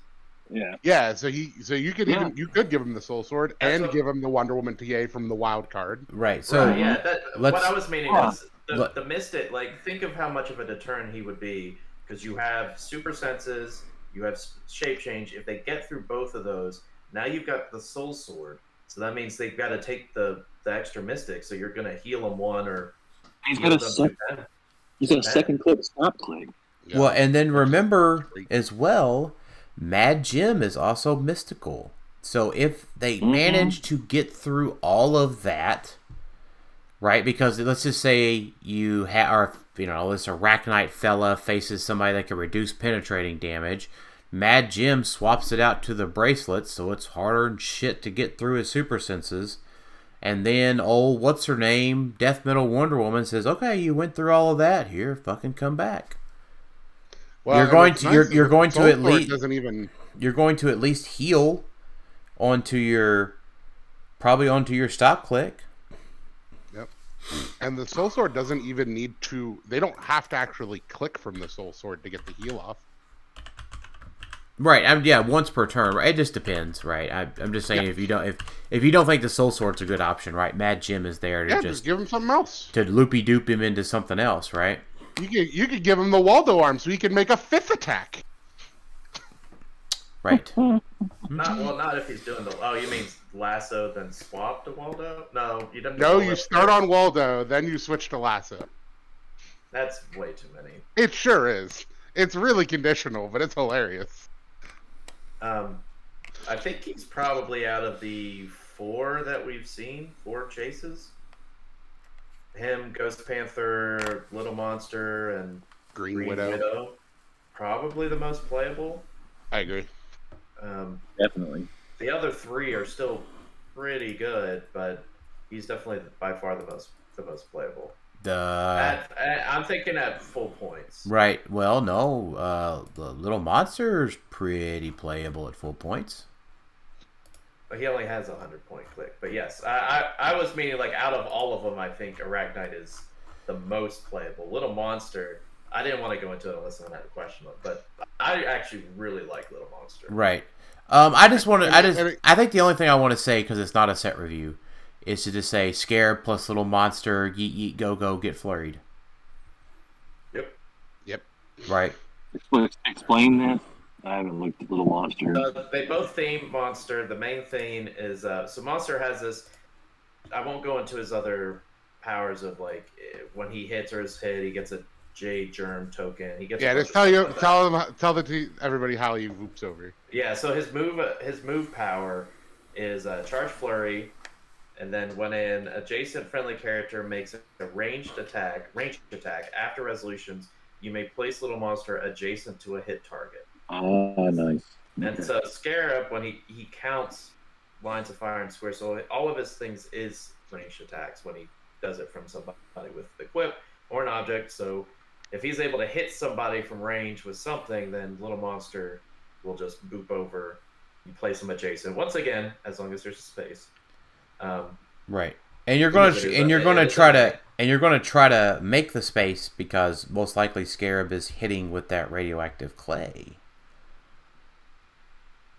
Yeah. Yeah, so he so you could Yeah. even you could give him the Soul Sword That's and what- give him the Wonder Woman TA from the wild card. right. So right, yeah, that, what I was meaning Huh. is the, Let- the mystic. Like, think of how much of a deterrent he would be because you have super senses, you have shape change. If they get through both of those, now you've got the soul sword. So that means they've got to take the the extra mystic. So you're gonna heal them one or He's heal got a them sec- two he's got a second click stop click. Yeah. well, and then remember as well, Mad Jim is also mystical. So if they Mhm. manage to get through all of that, right? Because let's just say you have, or you know, this arachknight fella faces somebody that can reduce penetrating damage. Mad Jim swaps it out to the bracelet, so it's harder and shit to get through his super senses. And then old what's her name, Death Metal Wonder Woman says, "Okay, you went through all of that. Here, fucking come back. Well, You're going to- you're- you're going to at least- doesn't even You're going to at least heal onto your, probably onto your stop click. And the Soul Sword doesn't even need to. They don't have to actually click from the Soul Sword to get the heal off. Right. I'm, yeah, once per turn. Right? It just depends, right? I, I'm just saying Yeah. if you don't if if you don't think the Soul Sword's a good option, right? Mad Jim is there to Yeah, just just give him something else. to loopy doop him into something else, right? You could you could give him the Waldo arm so he can make a fifth attack. Right. Not well, not if he's doing the. Oh, you mean lasso then swap to Waldo? No, you don't. No, you start on Waldo, then you switch to Lasso. That's way too many. It sure is. It's really conditional, but it's hilarious. Um, I think he's probably out of the four that we've seen, four chases. Him, Ghost Panther, Little Monster, and Green, Green Widow. Widow. Probably the most playable. I agree. Um, Definitely. The other three are still pretty good, but he's definitely by far the most the most playable. The At, at- I'm thinking at full points. right. Well, no. Uh, the little monster's pretty playable at full points. But he only has a hundred point click. But yes, I, I I was meaning like out of all of them, I think Arachknight is the most playable. Little Monster, I didn't want to go into it unless I had a question on, it, but I actually really like Little Monster. Right. Um, I just want to. I just. I think the only thing I want to say because it's not a set review is to just say scared plus little monster yeet yeet go go get flurried. Yep. Yep. Right. Explain that. I haven't looked at Little Monster. Uh, they both theme Monster. The main thing is uh, so Monster has this. I won't go into his other powers of like eh, when he hits or is hit, he gets a J Germ token. He gets Yeah, just tell you tell them tell the everybody how he whoops over. Yeah, so his move his move power is uh, charge flurry, And then when an adjacent friendly character makes a ranged attack, ranged attack after resolutions, you may place little monster adjacent to a hit target. Ah, nice. And so Scarab, when he, he counts lines of fire and square, so all of his things is ranged attacks when he does it from somebody with the equip or an object. So if he's able to hit somebody from range with something, then little monster will just boop over. You place him adjacent. Once again, as long as there's a space. Um, Right. And you're gonna Because it is and you're gonna try to and you're gonna try to make the space because most likely Scarab is hitting with that radioactive clay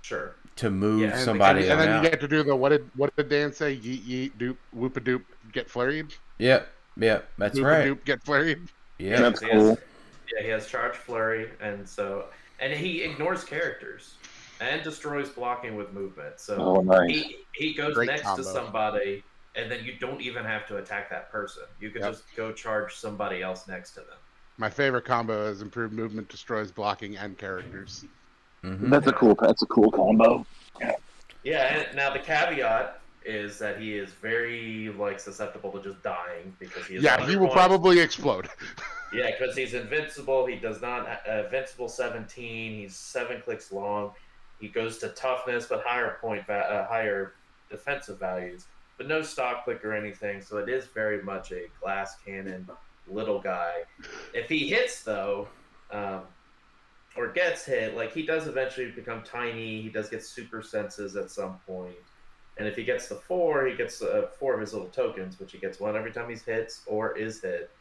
sure. to move Yeah, somebody and, and then you get to do the what did what did Dan say? Yeet yeet doop whoop a doop get flurried. Yep, yep, that's Whoop right. a doop get flurried. Yeah, That's He has- cool. Yeah, he has charge flurry, and so and he ignores characters and destroys blocking with movement. So Oh, nice. he he goes Great next combo. to somebody, and then you don't even have to attack that person. You could Yep. just go charge somebody else next to them. My favorite combo is improved movement destroys blocking and characters. Mhm. That's a cool. That's a cool combo. Yeah, and now the caveat is that he is very like susceptible to just dying because he is Yeah, he will points. probably explode. Yeah, because he's invincible. He does not uh, invincible seventeen. He's seven clicks long. He goes to toughness, but higher point, va- uh, higher defensive values, but no stock click or anything. So it is very much a glass cannon little guy. If he hits though, um, or gets hit, like he does eventually become tiny. He does get super senses at some point. And if he gets the four, he gets uh, four of his little tokens, which he gets one every time he's hits or is hit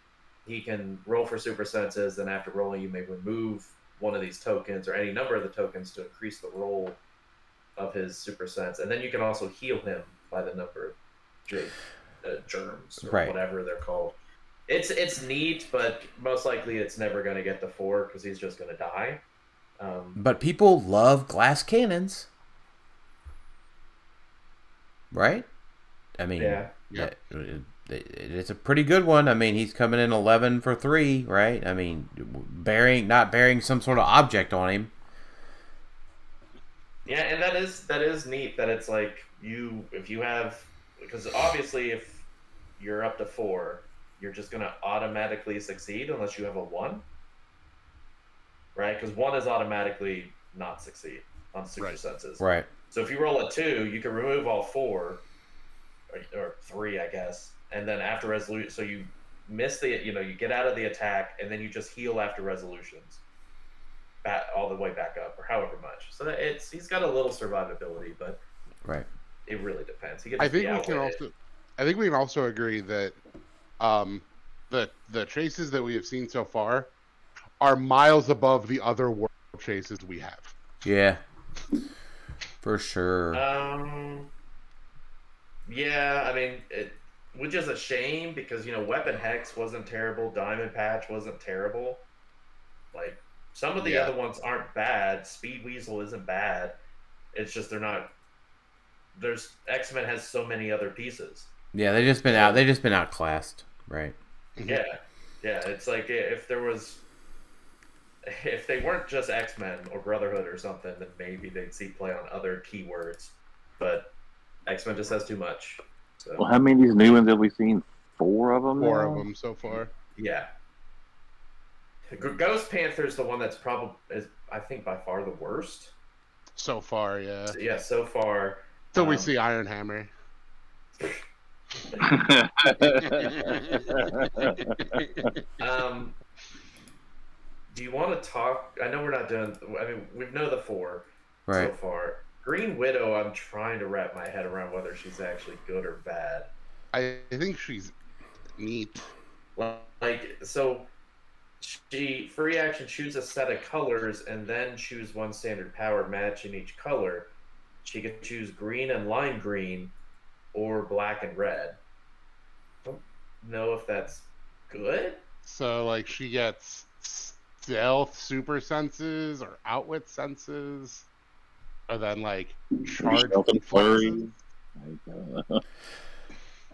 he can roll for super senses, and after rolling, you may remove one of these tokens or any number of the tokens to increase the roll of his super sense, and then you can also heal him by the number of uh, germs or Right. whatever they're called. It's it's neat, but most likely it's never going to get the four because he's just going to die. Um, But people love glass cannons, right? I mean, yeah, Yep. that- it- it's a pretty good one. I mean, he's coming in eleven for three, right? I mean, bearing not bearing some sort of object on him. Yeah, and that is that is neat that it's like you if you have because obviously if you're up to four, you're just gonna automatically succeed unless you have a one, right? Because one is automatically not succeed on super Right. senses. Right. So if you roll a two, you can remove all four, or, or three, I guess, and then after resolution, so you miss the you know you get out of the attack and then you just heal after resolutions back all the way back up or however much so that it's he's got a little survivability but Right. it really depends he can I think we can also I think we can also agree that um the the chases that we have seen so far are miles above the other world chases we have. Yeah. For sure. um yeah i mean it which is a shame because you know weapon hex wasn't terrible diamond patch wasn't terrible like some of the Yeah. other ones aren't bad speed weasel isn't bad it's just they're not there's x-men has so many other pieces yeah, they just been out. They just been outclassed. Right. Yeah, yeah. It's like if there was, if they weren't just X Men or Brotherhood or something, then maybe they'd see play on other keywords. But X Men just has too much. So Well, how many of these new ones have we seen? Four of them. Four now? of them so far. yeah. Ghost Panther is the one that's probably is I think by far the worst. So far, yeah. Yeah, so far. Till we Um, see Iron Hammer. Um, do you want to talk? I know we're not doing. I mean, we know the four. Right. so far. Green Widow, I'm trying to wrap my head around whether she's actually good or bad. I think she's neat. Like, so she free action choose a set of colors and then choose one standard power matching each color. She can choose green and lime green or black and red. Don't know if that's good. So like she gets stealth super senses or outwit senses. Or then like charge and flurry. uh,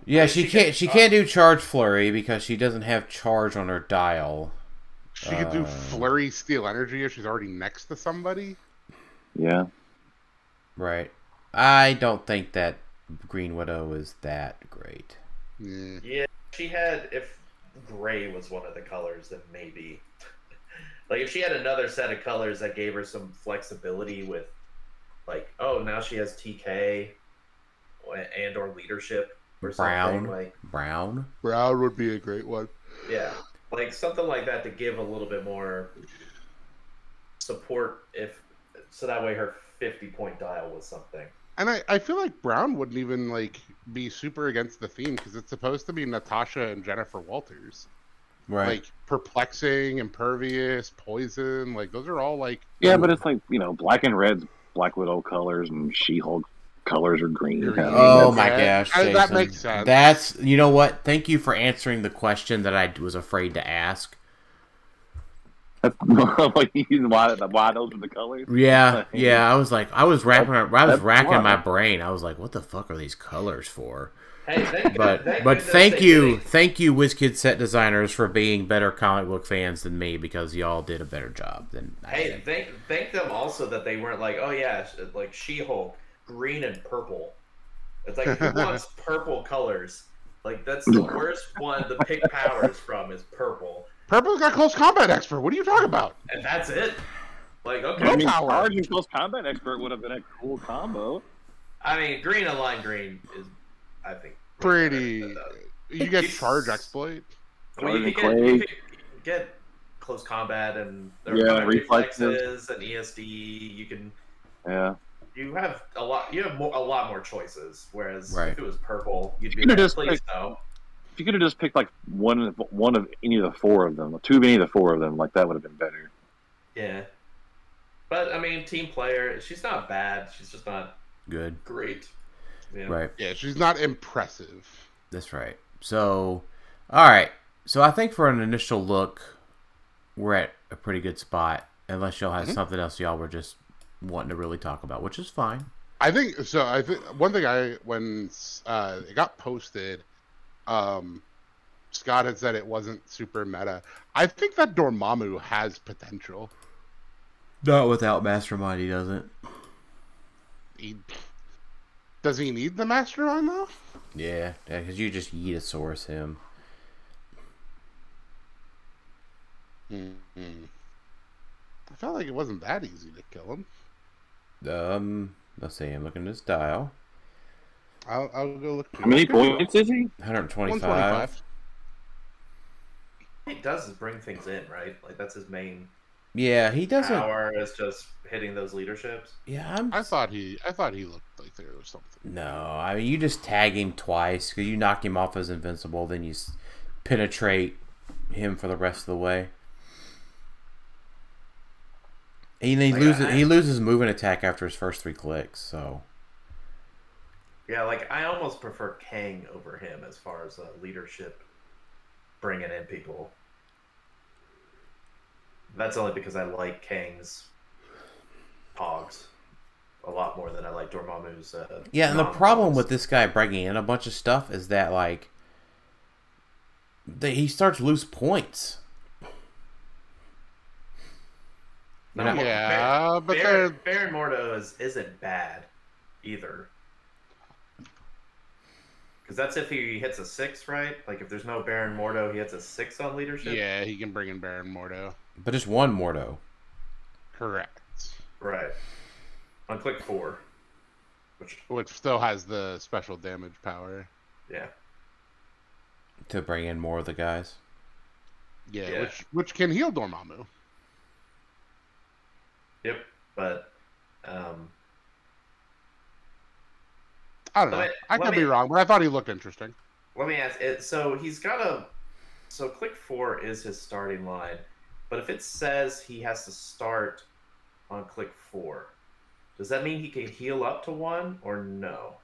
Yeah, She she can- can't. She can't do charge flurry because she doesn't have charge on her dial. She could do Uh. flurry steal energy if she's already next to somebody. yeah. Right. I don't think that Green Widow is that great. Yeah. Yeah, she had if gray was one of the colors, then maybe. Like if she had another set of colors that gave her some flexibility with, like, oh, now she has TK, and or leadership or Brown. something like, Brown. Brown would be a great one. yeah, like something like that to give a little bit more support if so that way her 50 point dial was something. And I, I feel like Brown wouldn't even like be super against the theme because it's supposed to be Natasha and Jennifer Walters. Right. Like perplexing, impervious, poison. Like those are all like Yeah, but it's like you know, black and red's Black Widow colors, and She Hulk colors are green. Green. I mean, Oh that's- my yeah, gosh, I- that makes sense. That's you know what? Thank you for answering the question that I was afraid to ask. that's like why, why those are the colors. Yeah, yeah. I was like, I was wrapping, I was that's racking why. my brain. I was like, what the fuck are these colors for? Hey, uh, thank But thank but thank you, didn't- thank you, WizKid set designers for being better comic book fans than me because y'all did a better job than I Hey, did. thank thank them also that they weren't like, oh yeah, like She-Hulk, green and purple. It's like who wants purple colors? Like that's the worst one to pick powers from is purple, Purple's got close combat expert. What are you talking about? and that's it. Like okay, No I mean, power. Sarge Close Combat Expert would have been a cool combo. I mean green and lime green is, I think, Pretty. better You get charge exploit. Well, you can get, you can get close combat and there Yeah, other reflexes. reflexes and ESD. You can Yeah, you have a lot you have more, a lot more choices. Whereas Right. if it was purple, you'd be You could've like, just please picked- no. if you could have just picked like one of one of any of the four of them, two of any of the four of them, like that would have been better. Yeah. But I mean, team player, she's not bad. She's just not Good, great. Yeah. right? Yeah, she's not impressive. That's right. So, all right. So I think for an initial look, we're at a pretty good spot. Unless y'all have Mhm. something else y'all were just wanting to really talk about, which is fine. I think so. I think one thing I when uh, it got posted, um, Scott had said it wasn't super meta. I think that Dormammu has potential. Not without Mastermind, he doesn't. He, does he need the mastermind though? Yeah, because you just Yeetosaurus him. Mm-hmm. I felt like it wasn't that easy to kill him. Um, let's see. I'm looking at his dial. I'll, I'll go look. How many points is he? 125. 125. He does is bring things in, right? Like that's his main Yeah, he doesn't. power is just hitting those leaderships. Yeah, I'm. I thought he. I thought he looked like there was something. No, I mean you just tag him twice because you knock him off as invincible, then you penetrate him for the rest of the way. And he Like, loses. I- He loses movement attack after his first three clicks. So Yeah, like I almost prefer Kang over him as far as uh, leadership, bringing in people. That's only because I like Kang's pogs a lot more than I like Dormammu's. Uh, yeah, and the problem with this guy bringing in a bunch of stuff is that like, that he starts to lose points. No, Yeah. Yeah, but Baron, they're Baron Mordo is isn't bad either. Because that's if he hits a six, right? Like if there's no Baron Mordo, he hits a six on leadership. yeah, he can bring in Baron Mordo. But just one Mordo. Correct. Right. On click four. Which Which still has the special damage power. yeah. to bring in more of the guys. Yeah, Yeah. which which can heal Dormammu. Yep. But um I don't know. Me- I let could be wrong, but I thought he looked interesting. let me ask it so he's got a so click four is his starting line. But if it says he has to start on click four, does that mean he can heal up to one or no?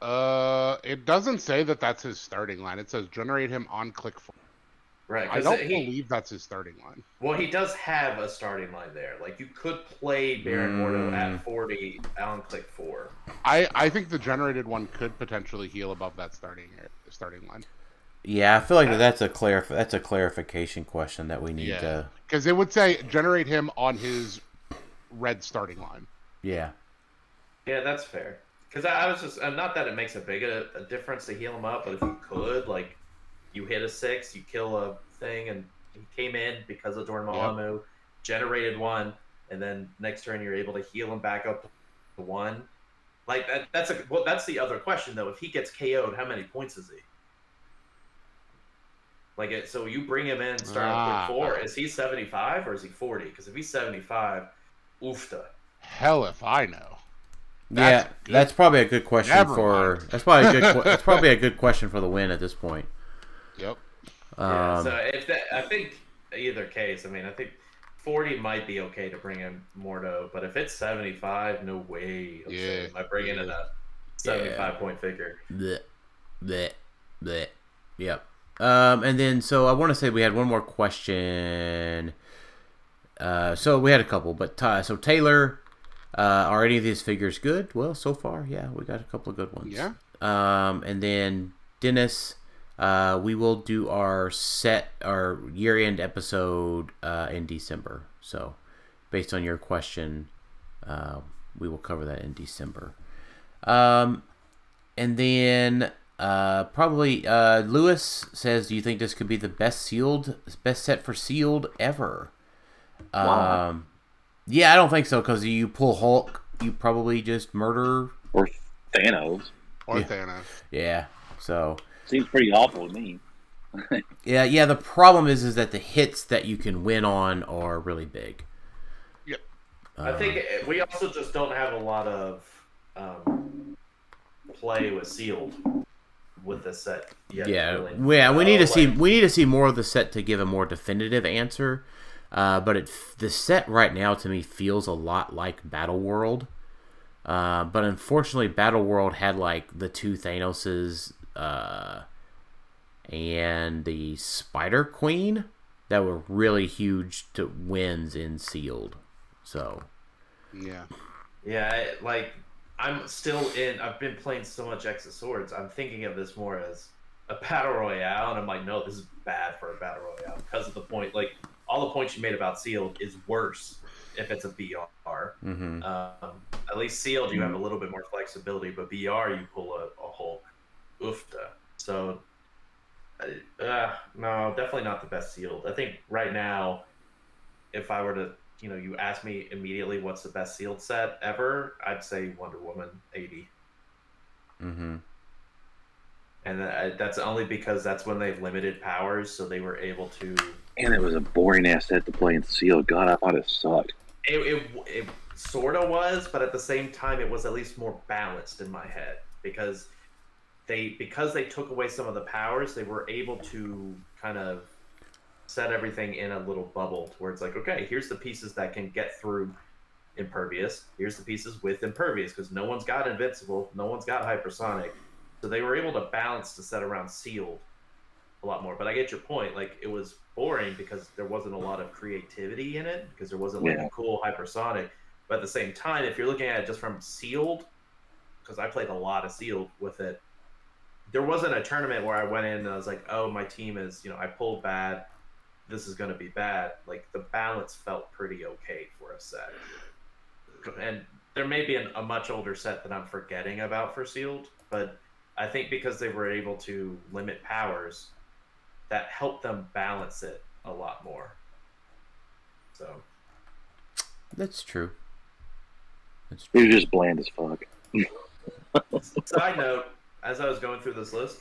Uh, it doesn't say that that's his starting line. It says generate him on click four. Right. I don't he, believe that's his starting line. Well, he does have a starting line there. Like you could play Baron Mordo Mm. at forty on click four. I I think the generated one could potentially heal above that starting starting line Yeah, I feel like that's a clarif- That's a clarification question that we need Yeah. to. because it would say generate him on his red starting line. Yeah. Yeah, that's fair. Because I, I was just uh, not that it makes a big a, a difference to heal him up, but if you could, like, you hit a six, you kill a thing, and he came in because of Dormammu, generated one, and then next turn you're able to heal him back up to one. Like that, that's a well. That's the other question though. If he gets KO'd, how many points is he? Like it, so you bring him in starting Ah. with four. Is he seventy five or is he forty? Because if he's seventy five, oofta. Hell if I know. yeah, That's good. that's probably a good question Never for. mind. That's probably a good. that's probably a good question for the win at this point. Yep. Yeah, Um, so if that, I think either case, I mean, I think forty might be okay to bring in Mordo, but if it's seventy five, no way. I'm Yeah, saying I bring in a seventy five point figure. Bleh, bleh, bleh. Yep. Um, and then, so I want to say we had one more question. Uh, so we had a couple, but Ty, so Tylor, uh, are any of these figures good? Well, so far, yeah, we got a couple of good ones. Yeah. Um, and then Dennis, uh, we will do our set, our year-end episode uh, in December. So, based on your question, uh, we will cover that in December. Um, and then uh, probably uh, Lewis says, "Do you think this could be the best sealed, best set for sealed ever?" Wow. Um, yeah, I don't think so because you pull Hulk, you probably just murder. Or Thanos. Or Yeah. Thanos. Yeah, so Seems pretty awful to me. yeah, yeah. The problem is, is that the hits that you can win on are really big. Yep. I think we also just don't have a lot of um, play with sealed with this set yet. yeah, really. yeah. We need to Uh, see we need to see more of the set to give a more definitive answer. Uh, but it the set right now to me feels a lot like Battle World. Uh, but unfortunately, Battle World had like the two Thanoses uh, and the Spider Queen that were really huge to wins in sealed. So Yeah. Yeah, I- like I'm still in. I've been playing so much X of Swords. I'm thinking of this more as a battle royale, and I'm like, no, this is bad for a battle royale because of the point. Like all the points you made about sealed is worse if it's a BR. mhm. Um, at least sealed, you have a little bit more flexibility, but BR, you pull a, a Hulk, oofta. So, uh, no, definitely not the best sealed. I think right now, if I were to, you know, you ask me immediately what's the best sealed set ever, I'd say Wonder Woman 80. Mhm. And that- that's only because that's when they've limited powers, so they were able to And it was a boring ass set to play in Sealed. God, I thought it sucked. it, it, it sort of was but at the same time it was at least more balanced in my head because they because they took away some of the powers they were able to kind of set everything in a little bubble to where it's like okay here's the pieces that can get through impervious. Here's the pieces with impervious because no one's got invincible no one's got hypersonic. So they were able to balance the set around sealed a lot more. But i get your point. Like it was boring because there wasn't a lot of creativity in it because there wasn't like Yeah. a cool hypersonic. But at the same time if you're looking at it just from sealed because i played a lot of sealed with it there wasn't a tournament where i went in and i was like oh my team is you know i pulled bad this is going to be bad like the balance felt pretty okay for a set and there may be an, a much older set that i'm forgetting about for sealed but i think because they were able to limit powers that helped them balance it a lot more so That's true. That's It true. was just bland as fuck. Side note: As I was going through this list,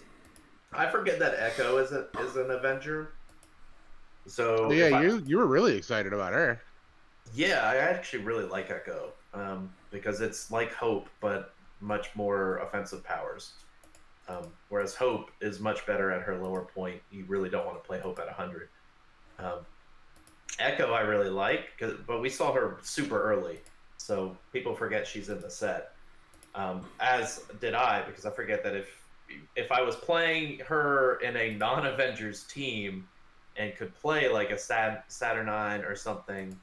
I forget that Echo is a, is an Avenger. So yeah, I- you you were really excited about her. yeah, I actually really like Echo um, because it's like Hope, but much more offensive powers. Um, whereas Hope is much better at her lower point. You really don't want to play Hope at 100. Um, Echo, I really like, 'cause- but we saw her super early, so people forget she's in the set. Um, as did I, because I forget that if if I was playing her in a non-Avengers team and could play like a Sat- Saturnyne or something,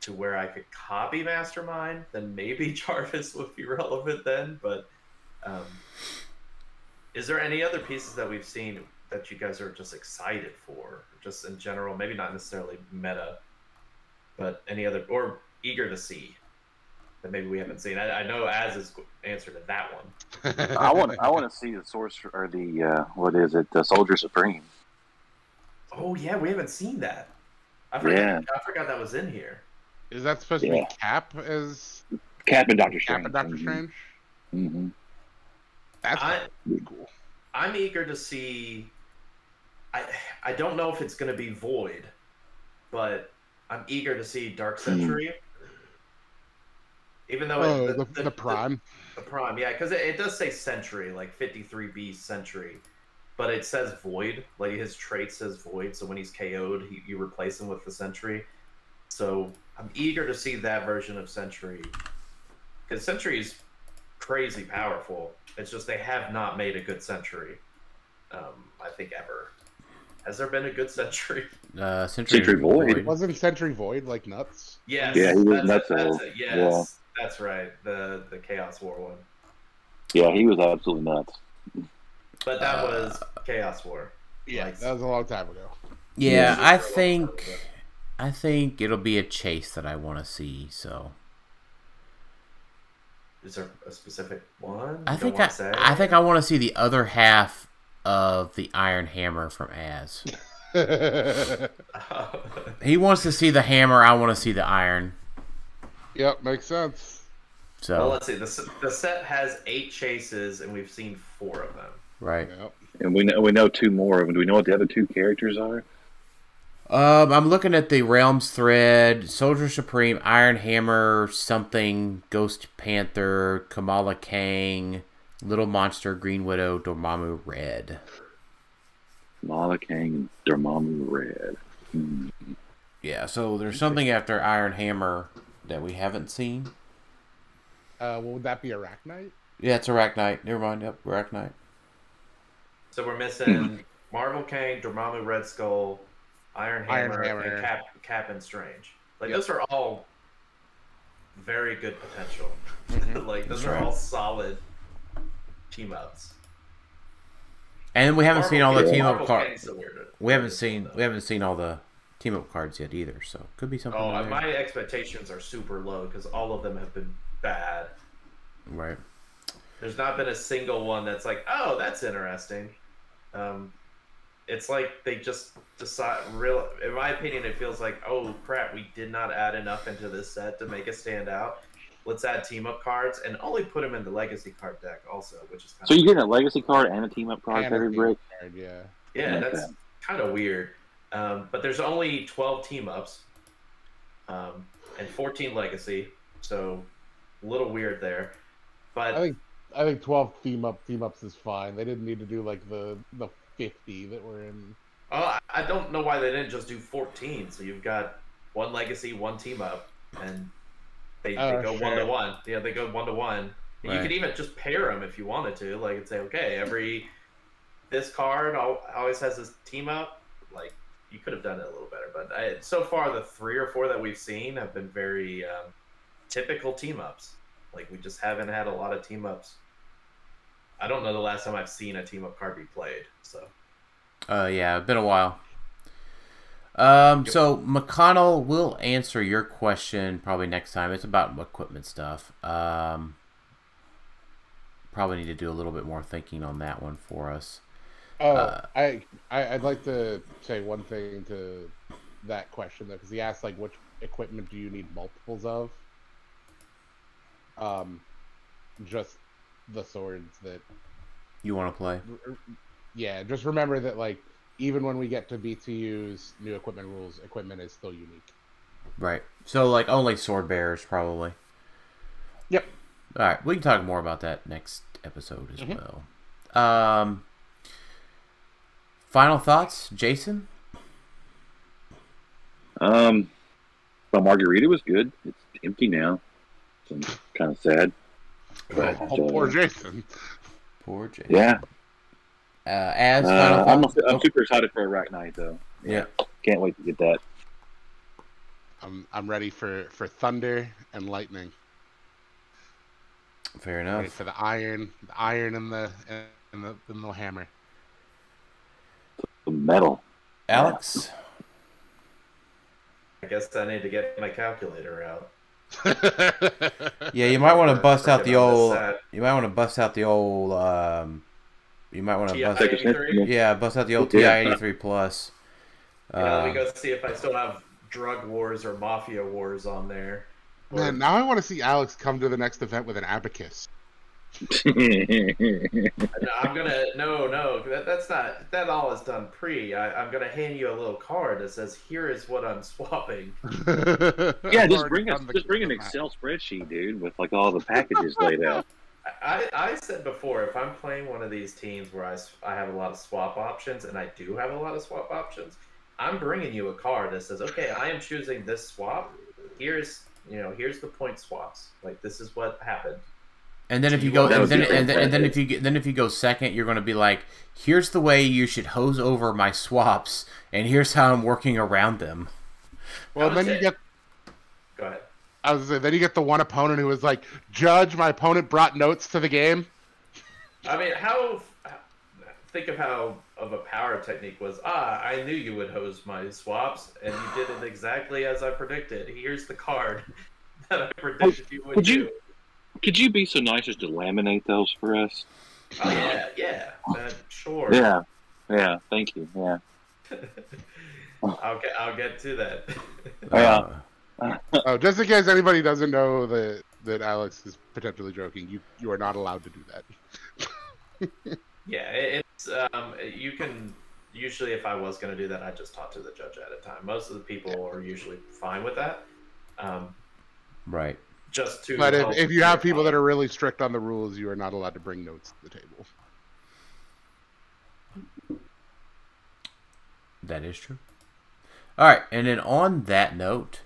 to where I could copy Mastermind, then maybe Jarvis would be relevant then. But um, is there any other pieces that we've seen that you guys are just excited for, just in general? Maybe not necessarily meta, but any other or eager to see. that maybe we haven't seen. I, I know Az is answer to that one. I want I want to see the sorcerer or the uh, what is it? The Soldier Supreme. Oh yeah, we haven't seen that. I forgot. Yeah. I forgot that was in here. Is that supposed to be Cap as Cap and Doctor Cap Strange. and Doctor Strange? Mm-hmm. That's I- pretty cool. I'm eager to see. I I don't know if it's going to be Void, but I'm eager to see Dark Sentry. Even though Oh, it, the, the, Prime. The prime, yeah, because it, it does say Sentry, like 53B Sentry, but it says Void. Like his trait says Void, so when he's KO'd, he, you replace him with the Sentry. So I'm eager to see that version of Sentry, because Sentry is crazy powerful. It's just they have not made a good Sentry. Um, I think ever. Has there been a good Sentry? Uh, Sentry, Sentry Void. Wasn't Sentry Void like nuts? Yes. Yeah, he was that's nuts, it, that's it, Yes, that's right. The the Chaos War one. Yeah, he was absolutely nuts. But that Uh, was Chaos War. Yeah, Like- that was a long time ago. Yeah, Yeah, I it's for a long time think ago. I think it'll be a chase that I want to see. So Is there a specific one? I think don't I, wanna say? I think I want to see the other half of the Iron Hammer from Az. He wants to see the hammer. I want to see the iron. yep, makes sense. So well, let's see. The, the set has eight chases, and we've seen four of them. Right. Yep. And we know we know two more of them. Do we know what the other two characters are? Um, I'm looking at the realms thread: Soldier Supreme, Iron Hammer, something, Ghost Panther, Kamala Kang, Little Monster, Green Widow, Dormammu Red. Mala Kang and Dormammu Red. Hmm. Yeah, so there's something after Iron Hammer that we haven't seen. Uh, well, would that be Arachknight? Yeah, it's Arachknight. Never mind. Yep, Arachknight. So we're missing Marvel Kane, Dormammu Red Skull, Iron Iron Hammer, Hammer. and Cap, Cap and Strange. Like Yep. those are all very good potential. Mhm. like those That's are right. all solid team ups. And we haven't seen all the team Kang- up cards. Kang's We haven't seen one, we haven't seen all the team up cards yet either. So could be something. Oh, in there. my expectations are super low because all of them have been bad. Right. There's not been a single one that's like, oh, that's interesting. Um, it's like they just decide. Real, in my opinion, it feels like, oh crap, we did not add enough into this set to make it stand out. Let's add team up cards and only put them in the legacy card deck also, which is kind So of you're getting a legacy card and a team up card And a for every team break. card, yeah. yeah, like that's kind of weird. Um, but there's only 12 team ups um, and 14 legacy, so a little weird there. But I think I think twelve theme up theme ups is fine. They didn't need to do like the the fifty that were in. Oh, I- don't know why they didn't just do 14. So you've got one legacy, one team up, and they, Oh, they go sure. one to one. Yeah, they go one to one. And You Right. could even just pair them if you wanted to, like and say, okay, every this card always has this team up. Like you could have done it a little better, but I, so far the three or four that we've seen have been very um, typical team ups. Like we just haven't had a lot of team ups. I don't know the last time I've seen a team up card be played. So. Uh, yeah, been a while. Um, so McConnell will answer your question probably next time. It's about equipment stuff. Um, probably need to do a little bit more thinking on that one for us. Oh, Uh, I, I I'd like to say one thing to that question though, because he asked like which equipment do you need multiples of? Um, just the swords that You want to play? yeah. Just remember that like even when we get to BTU's new equipment rules, equipment is still unique. Right. So like only sword bearers probably. Yep. All right, we can talk more about that next episode as Mhm. well. Um, final thoughts, Jason? Um, well, Margarita was good. It's empty now. So I'm kind of sad. But, Oh, poor uh, Jason. Poor Jason. yeah, Uh, as final uh, I'm, thoughts? I'm super excited for Arachknight though. Yeah. Can't wait to get that. I'm I'm ready for for thunder and lightning. Fair Ready enough. for the iron, the iron and the and the, and the hammer. The metal. Alex? I guess I need to get my calculator out. Yeah, you might want to bust out the old. You might want to bust out the old. Um, you might want to bust. Take a sniff, TI-83. Yeah, bust out the old Yeah. TI eighty three plus. You know, let me Uh, go see if I still have drug wars or mafia wars on there. Or- Man, now I want to see Alex come to the next event with an abacus. No, I'm gonna no no that, that's not that all is done pre. I, I'm gonna hand you a little card that says here is what I'm swapping. yeah, just bring a, just bring an Excel spreadsheet, dude, with like all the packages laid out. I, I said before if I'm playing one of these teams where I, I have a lot of swap options and I do have a lot of swap options, I'm bringing you a card that says okay I am choosing this swap. Here's you know here's the point swaps. Like this is what happened. And then if you go, would and then, and then, and then if you get, then if you go second, you're going to be like, here's the way you should hose over my swaps, and here's how I'm working around them. well, I would then you get. Go ahead. I was gonna say, then you get the one opponent who was like, "Judge, my opponent brought notes to the game." I mean, how? Think of how of a power technique was. Ah, I knew you would hose my swaps, and you did it exactly as I predicted. Here's the card that I predicted you would Could do. You- Could you be so nice as to laminate those for us? Oh yeah, yeah, uh, sure. Yeah, yeah. Thank you. Yeah. I'll get. I'll get to that. Yeah. Uh, Oh, just in case anybody doesn't know that that Alex is potentially joking, you you are not allowed to do that. yeah, it's. Um, you can. Usually, if I was going to do that, I'd just talk to the judge at a time. Most of the people are usually fine with that. Um, right. Just to. But if, if you have clarify. people that are really strict on the rules, you are not allowed to bring notes to the table. That is true. All right, and then on that note,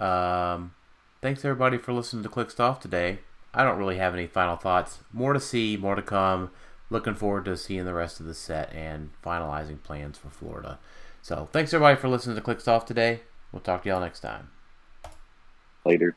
um, thanks everybody for listening to Clixed Off today. I don't really have any final thoughts. More to see, more to come. Looking forward to seeing the rest of the set and finalizing plans for Florida. So thanks everybody for listening to Clixed Off today. We'll talk to y'all next time. Later.